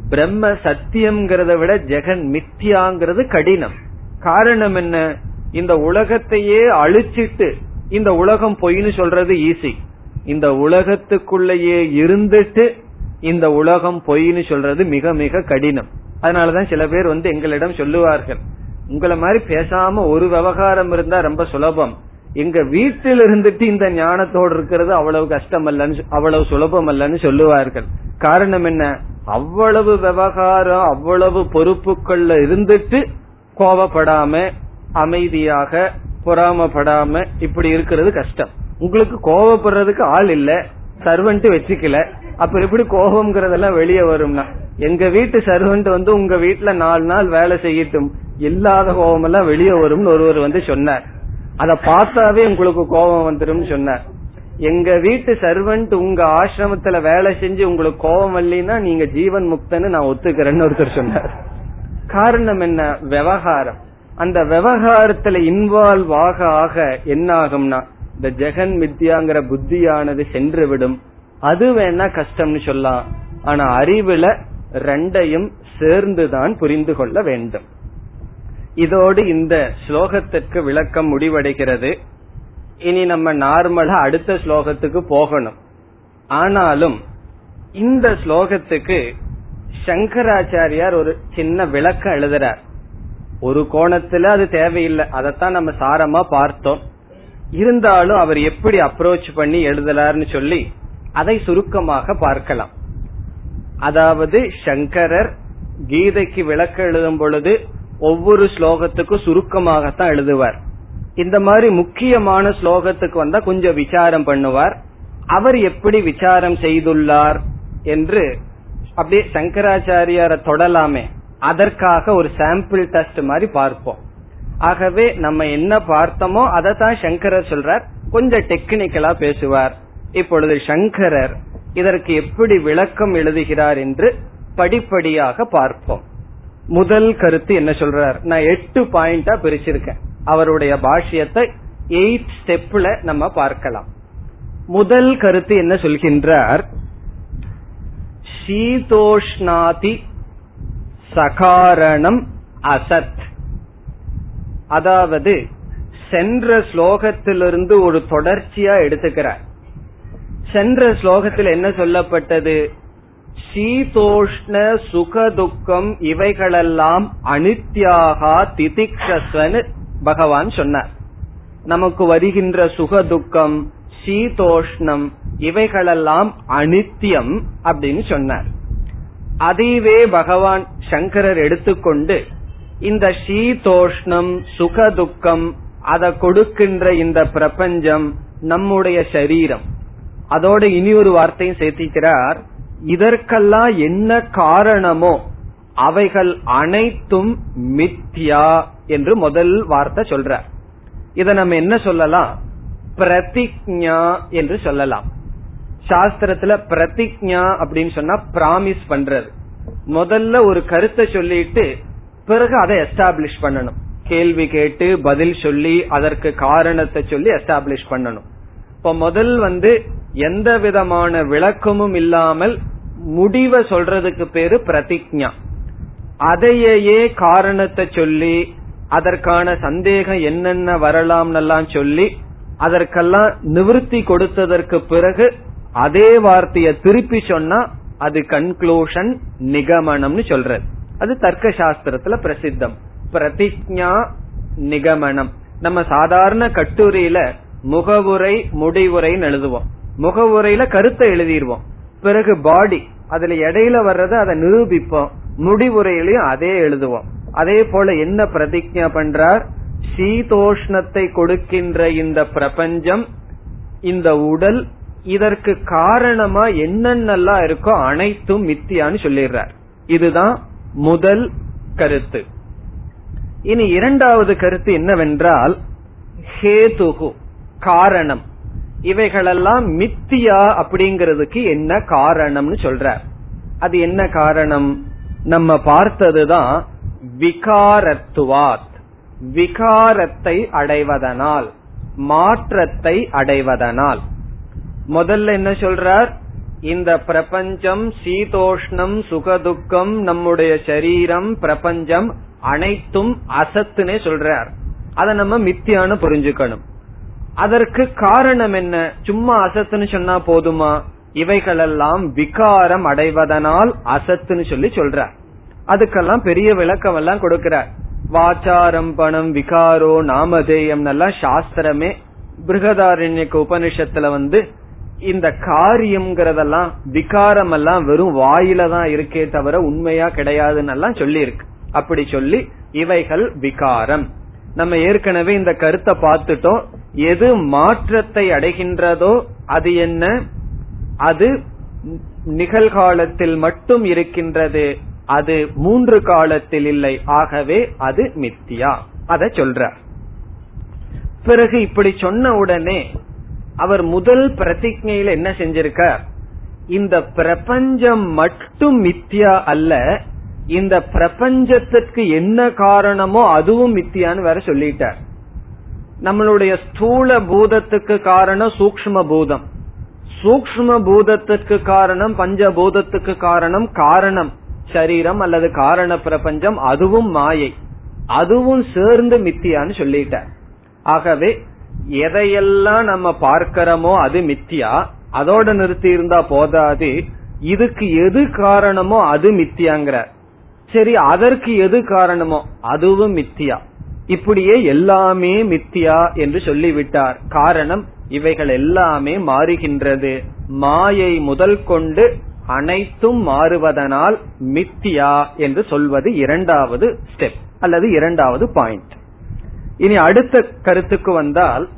A: பிரம்ம சத்தியம்ங்கிறத விட ஜெகன் மித்தியாங்கிறது கடினம். காரணம் என்ன? இந்த உலகத்தையே அழிச்சிட்டு இந்த உலகம் பொய்னு சொல்றது ஈஸி இந்த உலகத்துக்குள்ளேயே இருந்துட்டு இந்த உலகம் பொய்னு சொல்றது மிக மிக கடினம். அதனாலதான் சில பேர் வந்து எங்களிடம் சொல்லுவார்கள் உங்களை மாதிரி பேசாம ஒரு விவகாரம் இருந்தா ரொம்ப சுலபம். எங்க வீட்டில் இருந்துட்டு இந்த ஞானத்தோடு இருக்கிறது அவ்வளவு கஷ்டம் அல்லன்னு அவ்வளவு சுலபம் அல்லன்னு சொல்லுவார்கள். காரணம் என்ன? அவ்வளவு விவகாரம் அவ்வளவு பொறுப்புகள்ல இருந்துட்டு கோபப்படாம அமைதியாக பொறாமப்படாம இப்படி இருக்கிறது கஷ்டம். உங்களுக்கு கோவப்படுறதுக்கு ஆள் இல்ல சர்வன்ட் வச்சுக்கல. அப்ப எப்படி கோபம்ங்கிறதெல்லாம் வெளியே வரும்னா? எங்க வீட்டு சர்வன்ட் வந்து உங்க வீட்டுல நாலு நாள் வேலை செய்யட்டும். இல்லாத கோபம் எல்லாம் வெளியே வரும்னு ஒருவர் வந்து சொன்னார். அத பார்த்தாவே உங்களுக்கு கோபம் வந்துடும் சொன்னார். எங்க வீட்டு சர்வன்ட் உங்க ஆசிரமத்துல வேலை செஞ்சு உங்களுக்கு கோபம் இல்லைன்னா நீங்க ஜீவன் முக்தன்னு நான் ஒத்துக்கிறேன்னு ஒருத்தர் சொன்னார். காரணம் என்ன? விவகாரம். அந்த விவகாரத்துல இன்வால்வ் ஆக ஆக என்ன ஆகும்னா இந்த ஜெகன் மித்யாங்கிற புத்தியானது சென்று விடும் அது வேணா கஷ்டம்னு சொல்லலாம். ஆனா அறிவுல ரெண்டையும் சேர்ந்துதான் புரிந்து கொள்ள வேண்டும். இதோடு இந்த ஸ்லோகத்திற்கு விளக்கம் முடிவடைகிறது. இனி நம்ம நார்மலா அடுத்த ஸ்லோகத்துக்கு போகணும். ஆனாலும் இந்த ஸ்லோகத்துக்கு சங்கராச்சாரியார் ஒரு சின்ன விளக்கம் எழுதுறார். ஒரு கோணத்துல அது தேவையில்லை. அதைத்தான் நம்ம சாரமா பார்த்தோம். இருந்தாலும் அவர் எப்படி அப்ரோச் பண்ணி எழுதலார்னு சொல்லி அதை சுருக்கமாக பார்க்கலாம். அதாவது சங்கரர் கீதைக்கு விளக்க எழுதும் பொழுது ஒவ்வொரு ஸ்லோகத்துக்கும் சுருக்கமாகத்தான் எழுதுவார். இந்த மாதிரி முக்கியமான ஸ்லோகத்துக்கு வந்தா கொஞ்சம் விசாரம் பண்ணுவார். அவர் எப்படி விசாரம் செய்துள்ளார் என்று அப்படியே சங்கராச்சாரியார தொடலாமே. அதற்காக ஒரு சாம்பிள் டெஸ்ட் மாதிரி பார்ப்போம். ஆகவே நம்ம என்ன பார்த்தோமோ அதை தான் சங்கரர் சொல்றார். கொஞ்சம் டெக்னிக்கலா பேசுவார். இப்பொழுது சங்கரர் இதற்கு எப்படி விளக்கம் எழுதுகிறார் என்று படிப்படியாக பார்ப்போம். முதல் கருத்து என்ன சொல்றார்? நான் எட்டு பாயிண்டா பிரிச்சிருக்கேன். அவருடைய பாஷ்யத்தை எயிட் ஸ்டெப்ல நம்ம பார்க்கலாம். முதல் கருத்து என்ன சொல்கின்றார்? சீதோஷ்ணாதி சகாரணம் அசத். அதாவது சென்ற ஸ்லோகத்திலிருந்து ஒரு தொடர்ச்சியா எடுத்துக்கிறார். சென்ற ஸ்லோகத்தில் என்ன சொல்லப்பட்டது? சீதோஷ்ண சுகதுக்கம் இவைகளெல்லாம் அனித்யாகா திதிக்ஷஸ்வன் பகவான் சொன்னார். நமக்கு வருகின்ற சுகதுக்கம் சீதோஷ்ணம் இவைகளெல்லாம் அனித்தியம் அப்படின்னு சொன்னார். அதைவே பகவான் சங்கரர் எடுத்துக்கொண்டு இந்த சீதோஷ்ணம் சுகதுக்கம் அதை கொடுக்கின்ற இந்த பிரபஞ்சம் நம்முடைய சரீரம். அதோட இனி ஒரு வார்த்தையும் சேர்த்திக்கிறார். இதற்கெல்லாம் என்ன காரணமோ அவைகள் அனைத்தும் மித்யா என்று முதல் வார்த்தை சொல்ற. இத நம்ம என்ன சொல்லலாம்? பிரதிஜா என்று சொல்லலாம். சாஸ்திரத்துல பிரதிஜா அப்படின்னு சொன்னா பிராமிஸ் பண்றது. முதல்ல ஒரு கருத்தை சொல்லிட்டு பிறகு அதை எஸ்டாப்ளிஷ் பண்ணணும். கேள்வி கேட்டு பதில் சொல்லி அதற்கு காரணத்தை சொல்லி எஸ்டாப்ளிஷ் பண்ணணும். இப்ப முதல் வந்து எந்த விதமான விளக்கமும் இல்லாமல் முடிவை சொல்றதுக்கு பேரு பிரதிஜா அதையே காரணத்தை சொல்லி அதற்கான சந்தேகம் என்னென்ன வரலாம்னெல்லாம் சொல்லி அதற்கெல்லாம் நிவர்த்தி கொடுத்ததற்கு பிறகு அதே வார்த்தைய திருப்பி சொன்னா அது கன்க்ளூஷன் நிகமனம்னு சொல்றது. அது தர்க்க சாஸ்திரத்துல பிரசித்தம். பிரதிஜா நிகமனம். நம்ம சாதாரண கட்டுரையில முகவுரை முடிவுரைன்னு எழுதுவோம். முகவுரையில கருத்தை எழுதிடுவோம் பிறகு பாடி அதுல இடையில வர்றத அதை நிரூபிப்போம். முடிவுரையிலையும் அதே எழுதுவோம். அதே போல என்ன பிரதிஜா பண்றார்? சீதோஷ்ணத்தை கொடுக்கின்ற இந்த பிரபஞ்சம் இந்த உடல் இதற்கு காரணமா என்னென்னலாம் இருக்கோ அனைத்தும் மித்தியான்னு சொல்லிடுறார். இதுதான் முதல் கருத்து. இனி இரண்டாவது கருத்து என்னவென்றால் ஹேதுகு காரணம். இவைகளெல்லாம் மித்தியா அப்படிங்கிறதுக்கு என்ன காரணம்னு சொல்ற. அது என்ன காரணம்? நம்ம பார்த்ததுதான் விகாரத்துவாத். விகாரத்தை அடைவதனால் மாற்றத்தை அடைவதனால். முதல்ல என்ன சொல்றார்? இந்த பிரபஞ்சம் சீதோஷ்ணம் சுகதுக்கம் நம்முடைய சரீரம் பிரபஞ்சம் அனைத்தும் அசத்துனே சொல்றார். அதை நம்ம மித்தியான்னு புரிஞ்சுக்கணும். அதற்கு காரணம் என்ன? சும்மா அசத்துன்னு சொன்னா போதுமா? இவைகளெல்லாம் விகாரம் அடைவதனால் அசத்துன்னு சொல்லி சொல்ற. அதுக்கெல்லாம் பெரிய விளக்கம் எல்லாம் கொடுக்கிறார் வாச்சாரம் பணம் விகாரோ நாமதேயம் எல்லாம் சாஸ்திரமே பிருகதாரண்யக்கு உபனிஷத்துல வந்து இந்த காரியம்ங்கிறதெல்லாம் விகாரம் எல்லாம் வெறும் வாயில தான் இருக்கே தவிர உண்மையா கிடையாதுன்னு எல்லாம் சொல்லி இருக்கு அப்படி சொல்லி இவைகள் விகாரம். நம்ம ஏற்கனவே இந்த கருத்தை பார்த்துட்டோம். எது மாற்றத்தை அடைகின்றதோ அது என்ன? அது நிகழ்காலத்தில் மட்டும் இருக்கின்றது அது மூன்று காலத்தில் இல்லை. ஆகவே அது மித்தியா. அத சொல்ற பிறகு இப்படி சொன்ன உடனே அவர் முதல் பிரதிஜையில என்ன செஞ்சிருக்கார்? இந்த பிரபஞ்சம் மட்டும் மித்தியா அல்ல இந்த பிரபஞ்சத்திற்கு என்ன காரணமோ அதுவும் மித்தியான்னு வேற சொல்லிட்டார். நம்மளுடைய ஸ்தூல பூதத்துக்கு காரணம் சூக்ம பூதம். சூக்ம பூதத்துக்கு காரணம் பஞ்சபூதத்துக்கு காரணம் காரணம். சரீரம் அல்லது காரண பிரபஞ்சம் அதுவும் மாயை. அதுவும் சேர்ந்து மித்தியான்னு சொல்லிட்ட. ஆகவே எதையெல்லாம் நம்ம பார்க்கிறோமோ அது மித்தியா? அதோட நிறுத்தி இருந்தா போதாது. இதுக்கு எது காரணமோ அது மித்தியாங்கிற. சரி அதற்கு எது காரணமோ அதுவும் மித்தியா? இப்படியே எல்லாமே மித்தியா என்று சொல்லிவிட்டார். காரணம் இவைகள் எல்லாமே மாறுகின்றது. மாயை முதல் கொண்டு அனைத்தும் மாறுவதனால் மித்தியா என்று சொல்வது இரண்டாவது ஸ்டெப் அல்லது இரண்டாவது பாயிண்ட் இனி அடுத்த கருத்துக்கு வந்தால்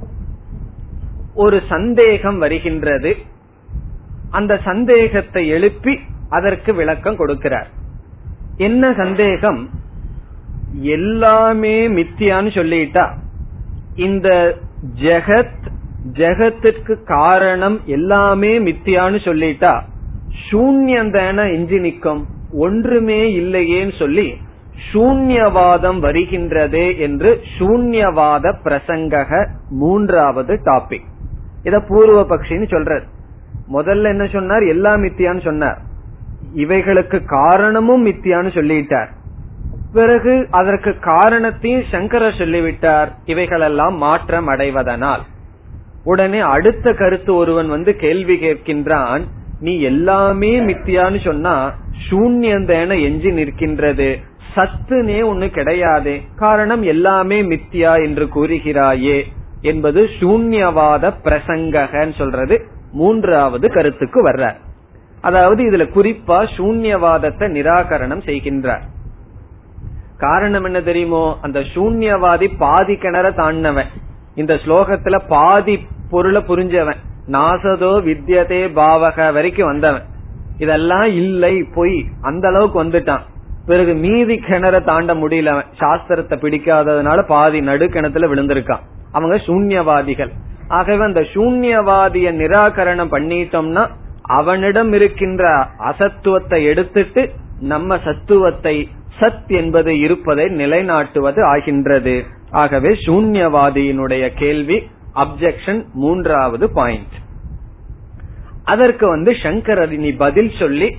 A: ஒரு சந்தேகம் வருகின்றது. அந்த சந்தேகத்தை எழுப்பி அதற்கு விளக்கம் கொடுக்கிறார். என்ன சந்தேகம்? எல்லாமே மித்தியான்னு சொல்லிட்டா. இந்த ஜெகத் ஜெகத்திற்கு காரணம் எல்லாமே மித்தியான்னு சொல்லிட்டா. சூன்யந்தான எஞ்சி நிற்கும் ஒன்றுமே இல்லையேன்னு சொல்லி சூன்யவாதம் வருகின்றதே என்று சூன்யவாத பிரசங்கக மூன்றாவது டாபிக் இத பூர்வ பக்ஷின்னு சொல்றது முதல்ல என்ன சொன்னார்? எல்லாம் மித்தியான்னு சொன்னார். இவைகளுக்கு காரணமும் மித்தியான்னு சொல்லிட்டார். பிறகு அதற்கு காரணத்தையும் சங்கரர் சொல்லிவிட்டார். இவைகளெல்லாம் மாற்றம் அடைவதனால். உடனே அடுத்த கருத்து ஒருவன் வந்து கேள்வி கேட்கின்றான். நீ எல்லாமே மித்தியான்னு சொன்னா சூன்யந்தேன எஞ்சி நிற்கின்றது. சத்துனே ஒண்ணு கிடையாது. காரணம் எல்லாமே மித்தியா என்று கூறுகிறாயே என்பது சூன்யவாத பிரசங்கன்னு சொல்றது மூன்றாவது கருத்துக்கு வர்ற அதாவது இதுல குறிப்பா சூன்யவாதத்தை நிராகரணம் செய்கின்றார். காரணம் என்ன தெரியுமோ? அந்த சூன்யவாதி பாதி கிணற தாண்டவன் இந்த ஸ்லோகத்துல பாதி பொருளை புரிஞ்சவன். நாசதோ வித்யதே பாவக வரைக்கும் வந்தவன். இதெல்லாம் இல்லை பொய். அந்த அளவுக்கு வந்துட்டான். பிறகு மீதி கிணற தாண்ட முடியல சாஸ்திரத்தை பிடிக்காததுனால பாதி நடு கிணத்துல விழுந்திருக்கான். அவங்க சூன்யவாதிகள். ஆகவே அந்த சூன்யவாதிய நிராகரணம் பண்ணிட்டோம்னா அவனிடம் இருக்கின்ற அசத்துவத்தை எடுத்துட்டு நம்ம சத்துவத்தை சத் என்பது இருப்பதை நிலைநாட்டுவது ஆகின்றது. ஆகவே சூன்யவாதியினுடைய கேள்வி அப்செக்ஷன் மூன்றாவது பாயிண்ட் அதற்கு வந்து சங்கரர் நீ பதில் சொல்லி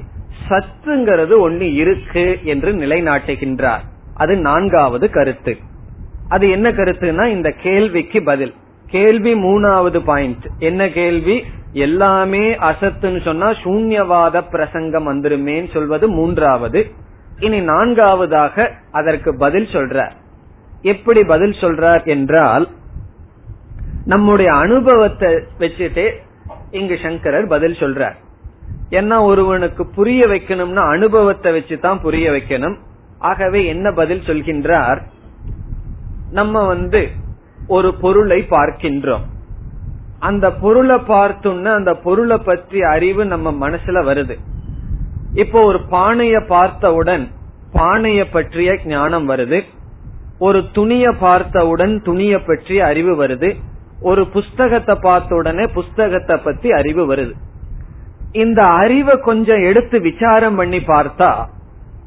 A: சத்துங்கிறது ஒண்ணு இருக்கு என்று நிலைநாட்டுகின்றார். அது நான்காவது கருத்து. அது என்ன கருத்துனா இந்த கேள்விக்கு பதில். கேள்வி மூணாவது பாயிண்ட் என்ன கேள்வி? எல்லாமே அசத்துன்னு சொன்னா சூன்யவாத பிரசங்கம் வந்துருமேன்னு சொல்வது மூன்றாவது. இனி நான்காவதாக அதற்கு பதில் சொல்றார். எப்படி பதில் சொல்றார் என்றால் நம்முடைய அனுபவத்தை வச்சுட்டே இங்கு சங்கரர் பதில் சொல்றார். என்ன ஒருவனுக்கு புரிய வைக்கணும்னா அனுபவத்தை வச்சுதான் புரிய வைக்கணும். ஆகவே என்ன பதில் சொல்கின்றார்? நம்ம வந்து ஒரு பொருளை பார்க்கின்றோம். அந்த பொருளை பார்த்தோம்னா அந்த பொருளை பற்றி அறிவு நம்ம மனசுல வருது. இப்போ ஒரு பானைய பார்த்தவுடன் பானைய பற்றிய ஞானம் வருது. ஒரு துணிய பார்த்தவுடன் துணிய பற்றிய அறிவு வருது. ஒரு புஸ்தகத்தை பார்த்த உடனே புஸ்தகத்தை பத்தி அறிவு வருது. இந்த அறிவை கொஞ்சம் எடுத்து விசாரம் பண்ணி பார்த்தா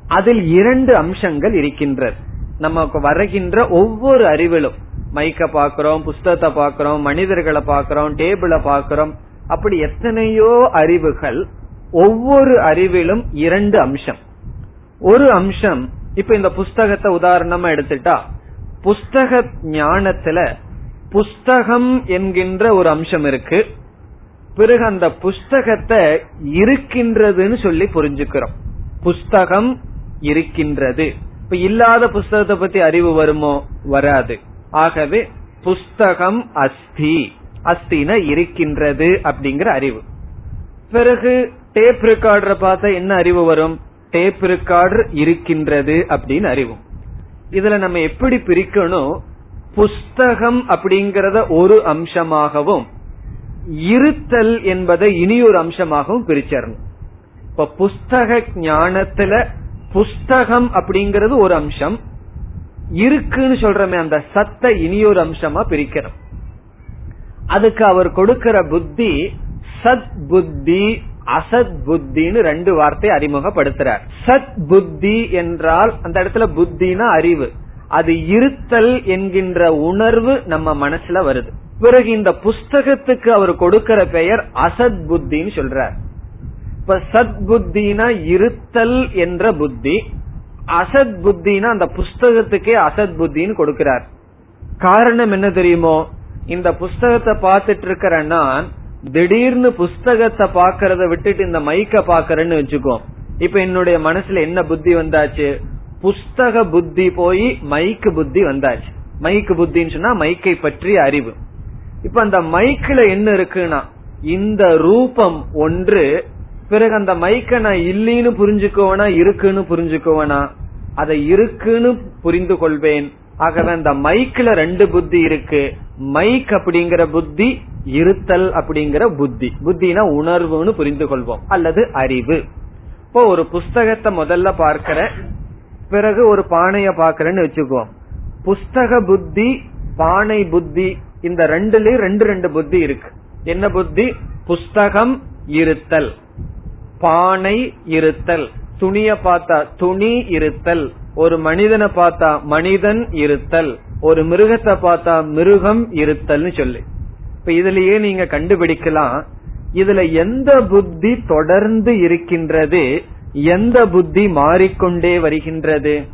A: அதில் இரண்டு அம்சங்கள் இருக்கின்றது நமக்கு வருகின்ற ஒவ்வொரு அறிவிலும் மைக்க பாக்கிறோம் புஸ்தகத்தை பாக்கிறோம் மனிதர்களை பாக்கிறோம் டேபிளை பாக்கிறோம் அப்படி எத்தனையோ அறிவுகள் ஒவ்வொரு அறிவிலும் இரண்டு அம்சம். ஒரு அம்சம் இப்ப இந்த புஸ்தகத்தை உதாரணமா எடுத்துட்டா புஸ்தக ஞானத்துல புஸ்தகம் என்கின்ற ஒரு அம்சம் இருக்கு. பிறகு அந்த புஸ்தகத்தை இருக்கின்றதுன்னு சொல்லி புரிஞ்சுக்கிறோம். புஸ்தகம் இருக்கின்றது. இப்ப இல்லாத புஸ்தகத்தை பத்தி அறிவு வருமோ? வராது. ஆகவே புஸ்தகம் அஸ்தி. அஸ்தின இருக்கின்றது அப்படிங்கிற அறிவு. பிறகு டேப் ரெக்கார்டரை பார்த்தா என்ன அறிவு வரும்? டேப் ரெக்கார்டர் இருக்கின்றது அப்படின்னு அறிவு. இதுல நம்ம எப்படி பிரிக்கணும்? புஸ்தகம் அப்படிங்கறத ஒரு அம்சமாகவும் இருத்தல் என்பதை இனி ஒரு அம்சமாகவும் பிரிச்சிடணும். இப்ப புஸ்தக ஞானத்துல புஸ்தகம் அப்படிங்கறது ஒரு அம்சம் இருக்குன்னு சொல்றமே அந்த சத்தை இனியொரு அம்சமா பிரிக்கிறோம் அதுக்கு அவர் கொடுக்கிற புத்தி சத் புத்தி அசத் புத்தின்னு ரெண்டு வார்த்தை அறிமுகப்படுத்துறார். சத் புத்தி என்றால் அந்த இடத்துல புத்தினா அறிவு. அது இருத்தல் என்கின்ற உணர்வு நம்ம மனசுல வருது. பிறகு இந்த புஸ்தகத்துக்கு அவர் கொடுக்கிற பெயர் அசத் புத்தின்னு சொல்றார். இப்ப சத் புத்தினா இருத்தல் என்ற புத்தி அசத் புத்தினா அந்த புஸ்தகத்துக்கே அசத் புத்தின்னு கொடுக்கிறார். காரணம் என்ன தெரியுமோ? இந்த புஸ்தகத்தை பார்த்துட்டு இருக்கிற நான் திடீர்னு புஸ்தகத்தை பாக்கிறத விட்டுட்டு இந்த மைக்க பாக்கறேன்னு வச்சுக்கோ. இப்ப என்னுடைய மனசுல என்ன புத்தி வந்தாச்சு? புஸ்தக புத்தி போய் மைக்கு புத்தி வந்தாச்சு. மைக்கு புத்தின்னு சொன்னா மைக்கை பற்றிய அறிவு. இப்ப அந்த மைக்ல என்ன இருக்குன்னா இந்த ரூபம் ஒன்று பிறகு அந்த மைக்க நான் இல்லைன்னு புரிஞ்சுக்கோவனா இருக்குன்னு புரிஞ்சுக்கோவனா அதை இருக்குன்னு புரிந்து கொள்வேன் ஆகவே அந்த மைக்ல ரெண்டு புத்தி இருக்கு. மைக் அப்படிங்கிற புத்தி இருத்தல் அப்படிங்கிற புத்தி. புத்தினா உணர்வுன்னு புரிந்து கொள்வோம் அல்லது அறிவு. இப்போ ஒரு புஸ்தகத்தை முதல்ல பார்க்கிற பிறகு ஒரு பானைய பாக்கிறேன்னு வச்சுக்குவோம். புஸ்தக புத்தி பானை புத்தி இந்த ரெண்டுலயும் ரெண்டு ரெண்டு புத்தி இருக்கு. என்ன புத்தி? புஸ்தகம் இருத்தல். பானை இருத்தல். துணிய பார்த்தா துணி இருத்தல். ஒரு மனிதனை பார்த்தா மனிதன் இருத்தல் ஒரு மிருகத்தை பார்த்தா மிருகம் இருத்தல்னு சொல்லு. இப்ப இதுலயே நீங்க கண்டுபிடிக்கலாம் இதுல எந்த புத்தி தொடர்ந்து இருக்கின்றது எந்த புத்தி மாறிக்கொண்டே வருகின்றது?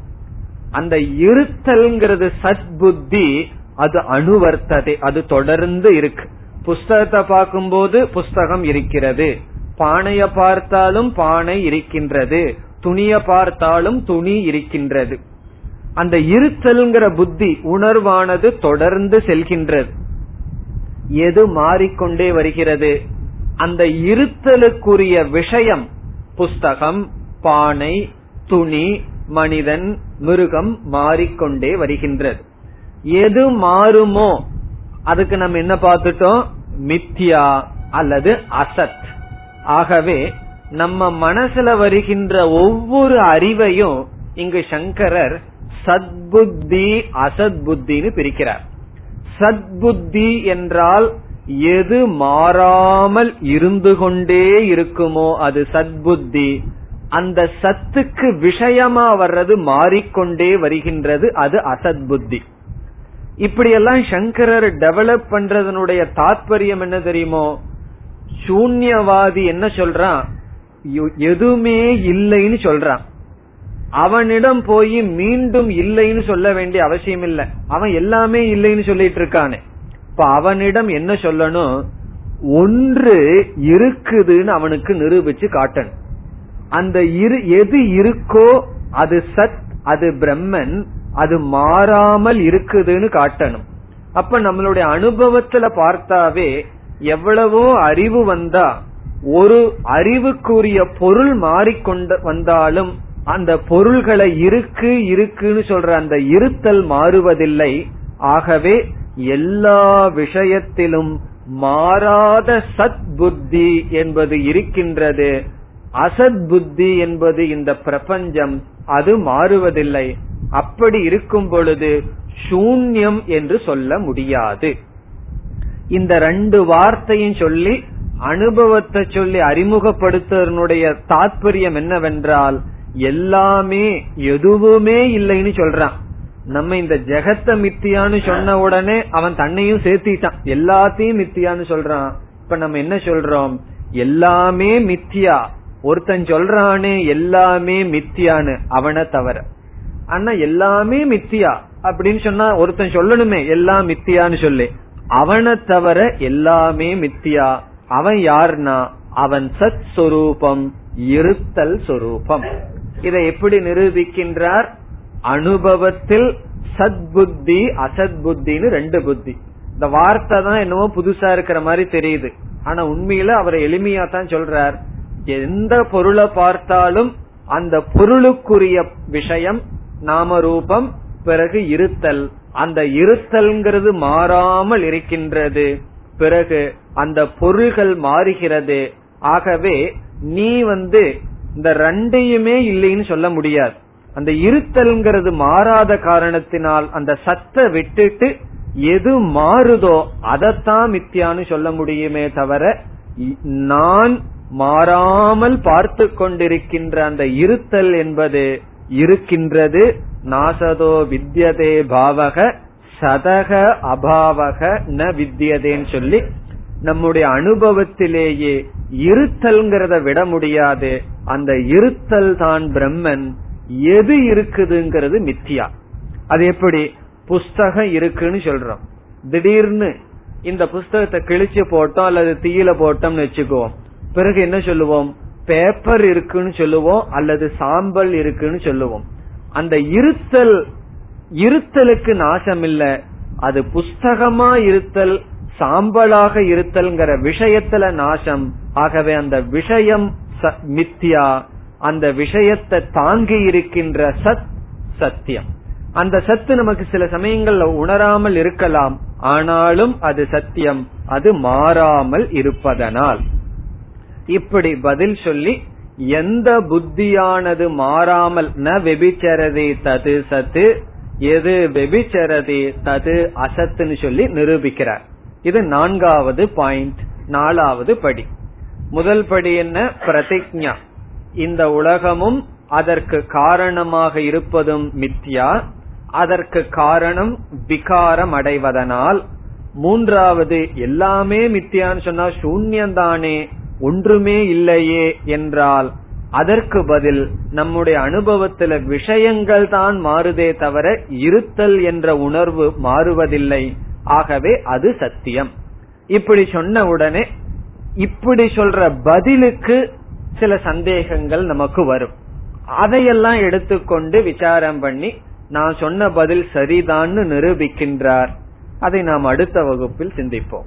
A: அந்த இருத்தல்ங்கிறது சத் புத்தி அது அணுவர்த்ததை அது தொடர்ந்து இருக்கு. புஸ்தகத்தை பார்க்கும்போது புஸ்தகம் இருக்கிறது. பானைய பார்த்தாலும் பானை இருக்கின்றது. துணிய பார்த்தாலும் துணி இருக்கின்றது. அந்த இருத்தல்ங்கிற புத்தி உணர்வானது தொடர்ந்து செல்கின்றது. எது மாறிக்கொண்டே வருகிறது? அந்த இருத்தலுக்குரிய விஷயம் புஸ்தகம் பானை துணி மனிதன் மிருகம் மாறிக்கொண்டே வருகின்றது. எது மாறுமோ அதுக்கு நம்ம என்ன பார்த்துட்டோம்? மித்யா அல்லது அசத். ஆகவே நம்ம மனசுல வருகின்ற ஒவ்வொரு அறிவையும் இங்கு சங்கரர் சத்புத்தி அசத்புத்தின்னு பிரிக்கிறார். சத்புத்தி என்றால் எது மாறாமல் இருந்து கொண்டே இருக்குமோ அது சத்புத்தி. அந்த சத்துக்கு விஷயமா வர்றது மாறிக்கொண்டே வருகின்றது அது அசத்புத்தி. இப்படியெல்லாம் சங்கரர் டெவலப் பண்றதனுடைய தாற்பயம் என்ன தெரியுமோ? சூன்யவாதி என்ன சொல்றான்? எதுவுமே இல்லைன்னு சொல்றான். அவனிடம் போய் மீண்டும் இல்லைன்னு சொல்ல வேண்டிய அவசியம் இல்ல. அவன் எல்லாமே இல்லைன்னு சொல்லிட்டு இருக்கானே. இப்ப அவனிடம் என்ன சொல்லணும்? ஒன்று இருக்குதுன்னு அவனுக்கு நிரூபிச்சு காட்டணும். அந்த இரு எது இருக்கோ அது சத் அது பிரம்மன் அது மாறாமல் இருக்குதுன்னு காட்டணும். அப்ப நம்மளுடைய அனுபவத்துல பார்த்தாவே எவ்வளவோ அறிவு வந்தா ஒரு அறிவுக்குரிய பொருள் மாறிக்கொண்டு வந்தாலும் அந்த பொருள்களை இருக்கு இருக்குன்னு சொல்ற அந்த இருத்தல் மாறுவதில்லை. ஆகவே எல்லா விஷயத்திலும் மாறாத சத் புத்தி என்பது இருக்கின்றது. அசத் புத்தி என்பது இந்த பிரபஞ்சம் அது மாறுவதில்லை. அப்படி இருக்கும் பொழுது சூன்யம் என்று சொல்ல முடியாது. இந்த ரெண்டு வார்த்தையும் சொல்லி அனுபவத்தை சொல்லி அறிமுகப்படுத்துவதனுடைய தாற்பயம் என்னவென்றால் எல்லாமே எதுவுமே இல்லைன்னு சொல்றான். நம்ம இந்த ஜெகத்த மித்தியான்னு சொன்ன உடனே அவன் தன்னையும் சேர்த்திட்டான். எல்லாத்தையும் மித்தியான்னு சொல்றான். இப்ப நம்ம என்ன சொல்றோம்? எல்லாமே மித்தியா. ஒருத்தன் சொல்றானே எல்லாமே மித்தியான்னு அவனை தவிர. ஆனா எல்லாமே மித்தியா. அப்படின்னு சொன்னா ஒருத்தன் சொல்லணுமே எல்லாம் மித்தியான்னு சொல்லி. அவனை தவிர எல்லாமே மித்தியா. அவன் யார்னா? அவன் சத் சொரூபம் இருத்தல் சொரூபம். இதை எப்படி நிரூபிக்கின்றார்? அனுபவத்தில் சத் புத்தி அசத் புத்தின்னு ரெண்டு புத்தி. இந்த வார்த்தை தான் என்னவோ புதுசா இருக்கிற மாதிரி தெரியுது. ஆனா உண்மையில அவரை எளிமையா தான் சொல்றார். எந்த பொருளை பார்த்தாலும் அந்த பொருளுக்குரிய விஷயம் நாம ரூபம் பிறகு இருத்தல். அந்த இருத்தல்ங்கிறது மாறாமல் இருக்கின்றது. பிறகு அந்த பொருள்கள் மாறுகிறது. ஆகவே நீ வந்து இந்த ரெண்டையுமே இல்லைன்னு சொல்ல முடியாது. அந்த இருத்தல்ங்கிறது மாறாத காரணத்தினால் அந்த சத்தை விட்டுட்டு எது மாறுதோ அதைத்தான் மித்தியான்னு சொல்ல முடியுமே தவிர நான் மாறாமல் பார்த்து கொண்டிருக்கின்ற அந்த இருத்தல் என்பது இருக்கின்றது. நாசதோ வித்யதே பாவக. சதக அபாவக ந வித்தியதேன்னு சொல்லி நம்முடைய அனுபவத்திலேயே இருத்தல்ங்கிறத விட முடியாது. அந்த இருத்தல் தான் பிரம்மன். எது இருக்குதுங்கிறது மித்தியா. அது எப்படி? புஸ்தகம் இருக்குன்னு சொல்றோம். திடீர்னு இந்த புஸ்தகத்தை கிழிச்சு போட்டோம் அல்லது தீயில போட்டோம்னு வச்சுக்குவோம். பிறகு என்ன சொல்லுவோம்? பேப்பர் இருக்குன்னு சொல்லுவோம் அல்லது சாம்பல் இருக்குன்னு சொல்லுவோம். அந்த இருத்தல் இருத்தலுக்கு நாசம் இல்ல அது புஸ்தகமா இருத்தல் சாம்பலாக இருத்தல்ங்கிற விஷயத்துல நாசம். ஆகவே அந்த விஷயம் மித்தியா அந்த விஷயத்தை தாங்கி இருக்கின்ற சத் சத்தியம். அந்த சத்து நமக்கு சில சமயங்கள்ல உணராமல் இருக்கலாம். ஆனாலும் அது சத்தியம். அது மாறாமல் இருப்பதனால். இப்படி பதில் சொல்லி எந்த புத்தியானது மாறாமல் ந வெபிச்சரதே தது சத்து எது வெபிச்சரதி தது அசத்துன்னு சொல்லி நிரூபிக்கிறார். இது நான்காவது பாயிண்ட் நாலாவது படி. முதல் படி என்ன? பிரதிஜா இந்த உலகமும் அதற்கு காரணமாக இருப்பதும் மித்யா. அதற்கு காரணம் விகாரம் அடைவதனால். மூன்றாவது எல்லாமே மித்தியான்னு சொன்னா சூன்யந்தானே ஒன்றுமே இல்லையே என்றால் அதற்கு பதில் நம்முடைய அனுபவத்துல விஷயங்கள் தான் மாறுதே தவிர இருத்தல் என்ற உணர்வு மாறுவதில்லை. ஆகவே அது சத்தியம். இப்படி சொன்ன உடனே இப்படி சொல்ற பதிலுக்கு சில சந்தேகங்கள் நமக்கு வரும். அதையெல்லாம் எடுத்துக்கொண்டு விசாரம் பண்ணி நான் சொன்ன பதில் சரிதான்னு நிரூபிக்கின்றார். அதை நாம் அடுத்த வகுப்பில் சிந்திப்போம்.